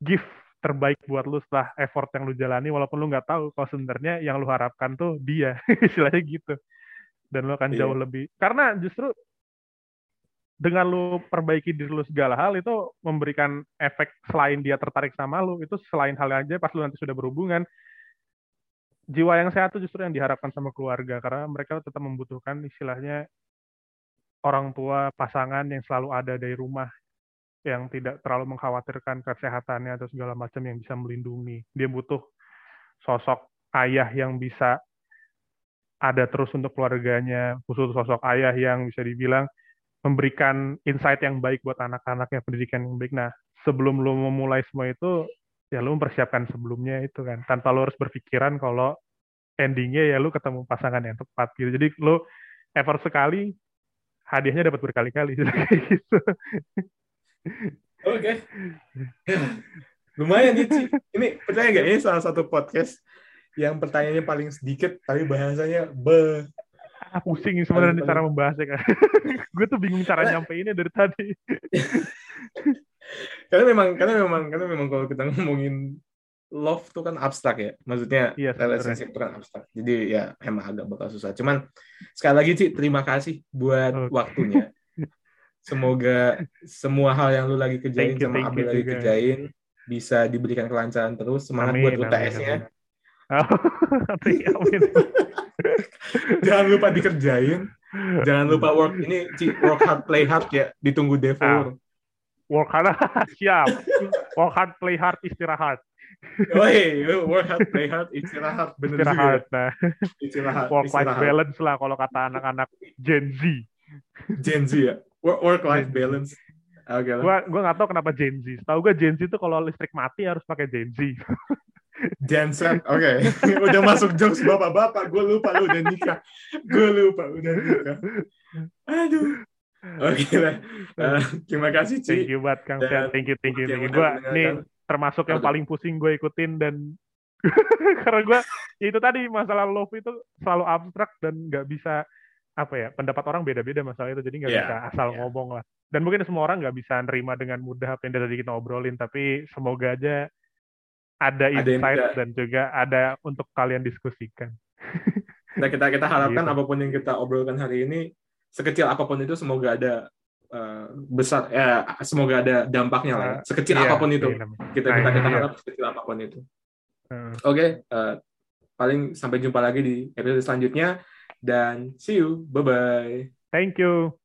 gift terbaik buat lu setelah effort yang lu jalani walaupun lu nggak tahu kalau sebenarnya yang lu harapkan tuh dia. Istilahnya gitu dan lu akan yeah. jauh lebih karena justru dengan lu perbaiki diri lu segala hal itu memberikan efek selain dia tertarik sama lu itu selain hal aja pas lu nanti sudah berhubungan jiwa yang sehat itu justru yang diharapkan sama keluarga karena mereka tetap membutuhkan istilahnya orang tua pasangan yang selalu ada dari rumah yang tidak terlalu mengkhawatirkan kesehatannya atau segala macam yang bisa melindungi. Dia butuh sosok ayah yang bisa ada terus untuk keluarganya, khusus sosok ayah yang bisa dibilang memberikan insight yang baik buat anak-anaknya, pendidikan yang baik. Nah, sebelum lo memulai semua itu, ya lu mempersiapkan sebelumnya itu kan. Tanpa lu harus berpikiran kalau endingnya ya lu ketemu pasangan yang tepat gitu. Jadi lu effort sekali hadiahnya dapat berkali-kali. Gitu. Oke. Lumayan nih ini percaya nggak ini salah satu podcast yang pertanyaannya paling sedikit tapi bahasanya be. Ah, pusing sebenarnya cara membahasnya kan gue tuh bingung cara nyampe ini dari tadi. Karena memang karena memang karena memang kalau kita ngomongin love tuh kan abstrak ya. Maksudnya iya, relationship itu kan abstrak. Jadi ya emang agak bakal susah. Cuman sekali lagi sih terima kasih buat okay. waktunya. Semoga semua hal yang lu lagi kerjain you, sama Abel lagi kerjain bisa diberikan kelancaran terus. Semangat amin, buat UTS-nya jangan lupa dikerjain. Jangan lupa work ini work hard play hard ya. Ditunggu Devo. Ah, work hard siap. Work hard play hard istirahat. Iya, work hard play hard istirahat bener istirahat, juga. Nah. Istirahat. Work life balance lah kalau kata anak-anak Gen Z. Gen Z ya. Work, work life balance. Oke okay, Gua gua nggak tahu kenapa Gen Z. Tahu gue Gen Z itu kalau listrik mati harus pakai Gen Z. Genset, oke. Okay. udah masuk jokes bapak-bapak. Gue lupa lu udah nikah. Gue lupa udah nikah. Aduh. Oke okay lah. Uh, terima kasih Ci. Thank you buat Kang Fian. Thank you, thank you, thank you. Gue nih termasuk yang paling pusing gue ikutin dan karena gue ya itu tadi masalah love itu selalu abstrak dan nggak bisa apa ya pendapat orang beda-beda masalah itu jadi nggak yeah, bisa asal yeah. ngomong lah dan mungkin semua orang nggak bisa nerima dengan mudah apa yang tadi kita obrolin tapi semoga aja ada insight ada dan juga ada untuk kalian diskusikan. Nah, kita kita harapkan gitu. apa pun yang kita obrolkan hari ini sekecil apa pun itu semoga ada uh, besar ya semoga ada dampaknya lah. Ya. Ah, sekecil iya, apa pun itu. Iya, kita kita kita iya. harap sekecil apa pun itu. Uh. Oke, okay, uh, eh, paling sampai jumpa lagi di episode selanjutnya dan see you. Bye bye. Thank you.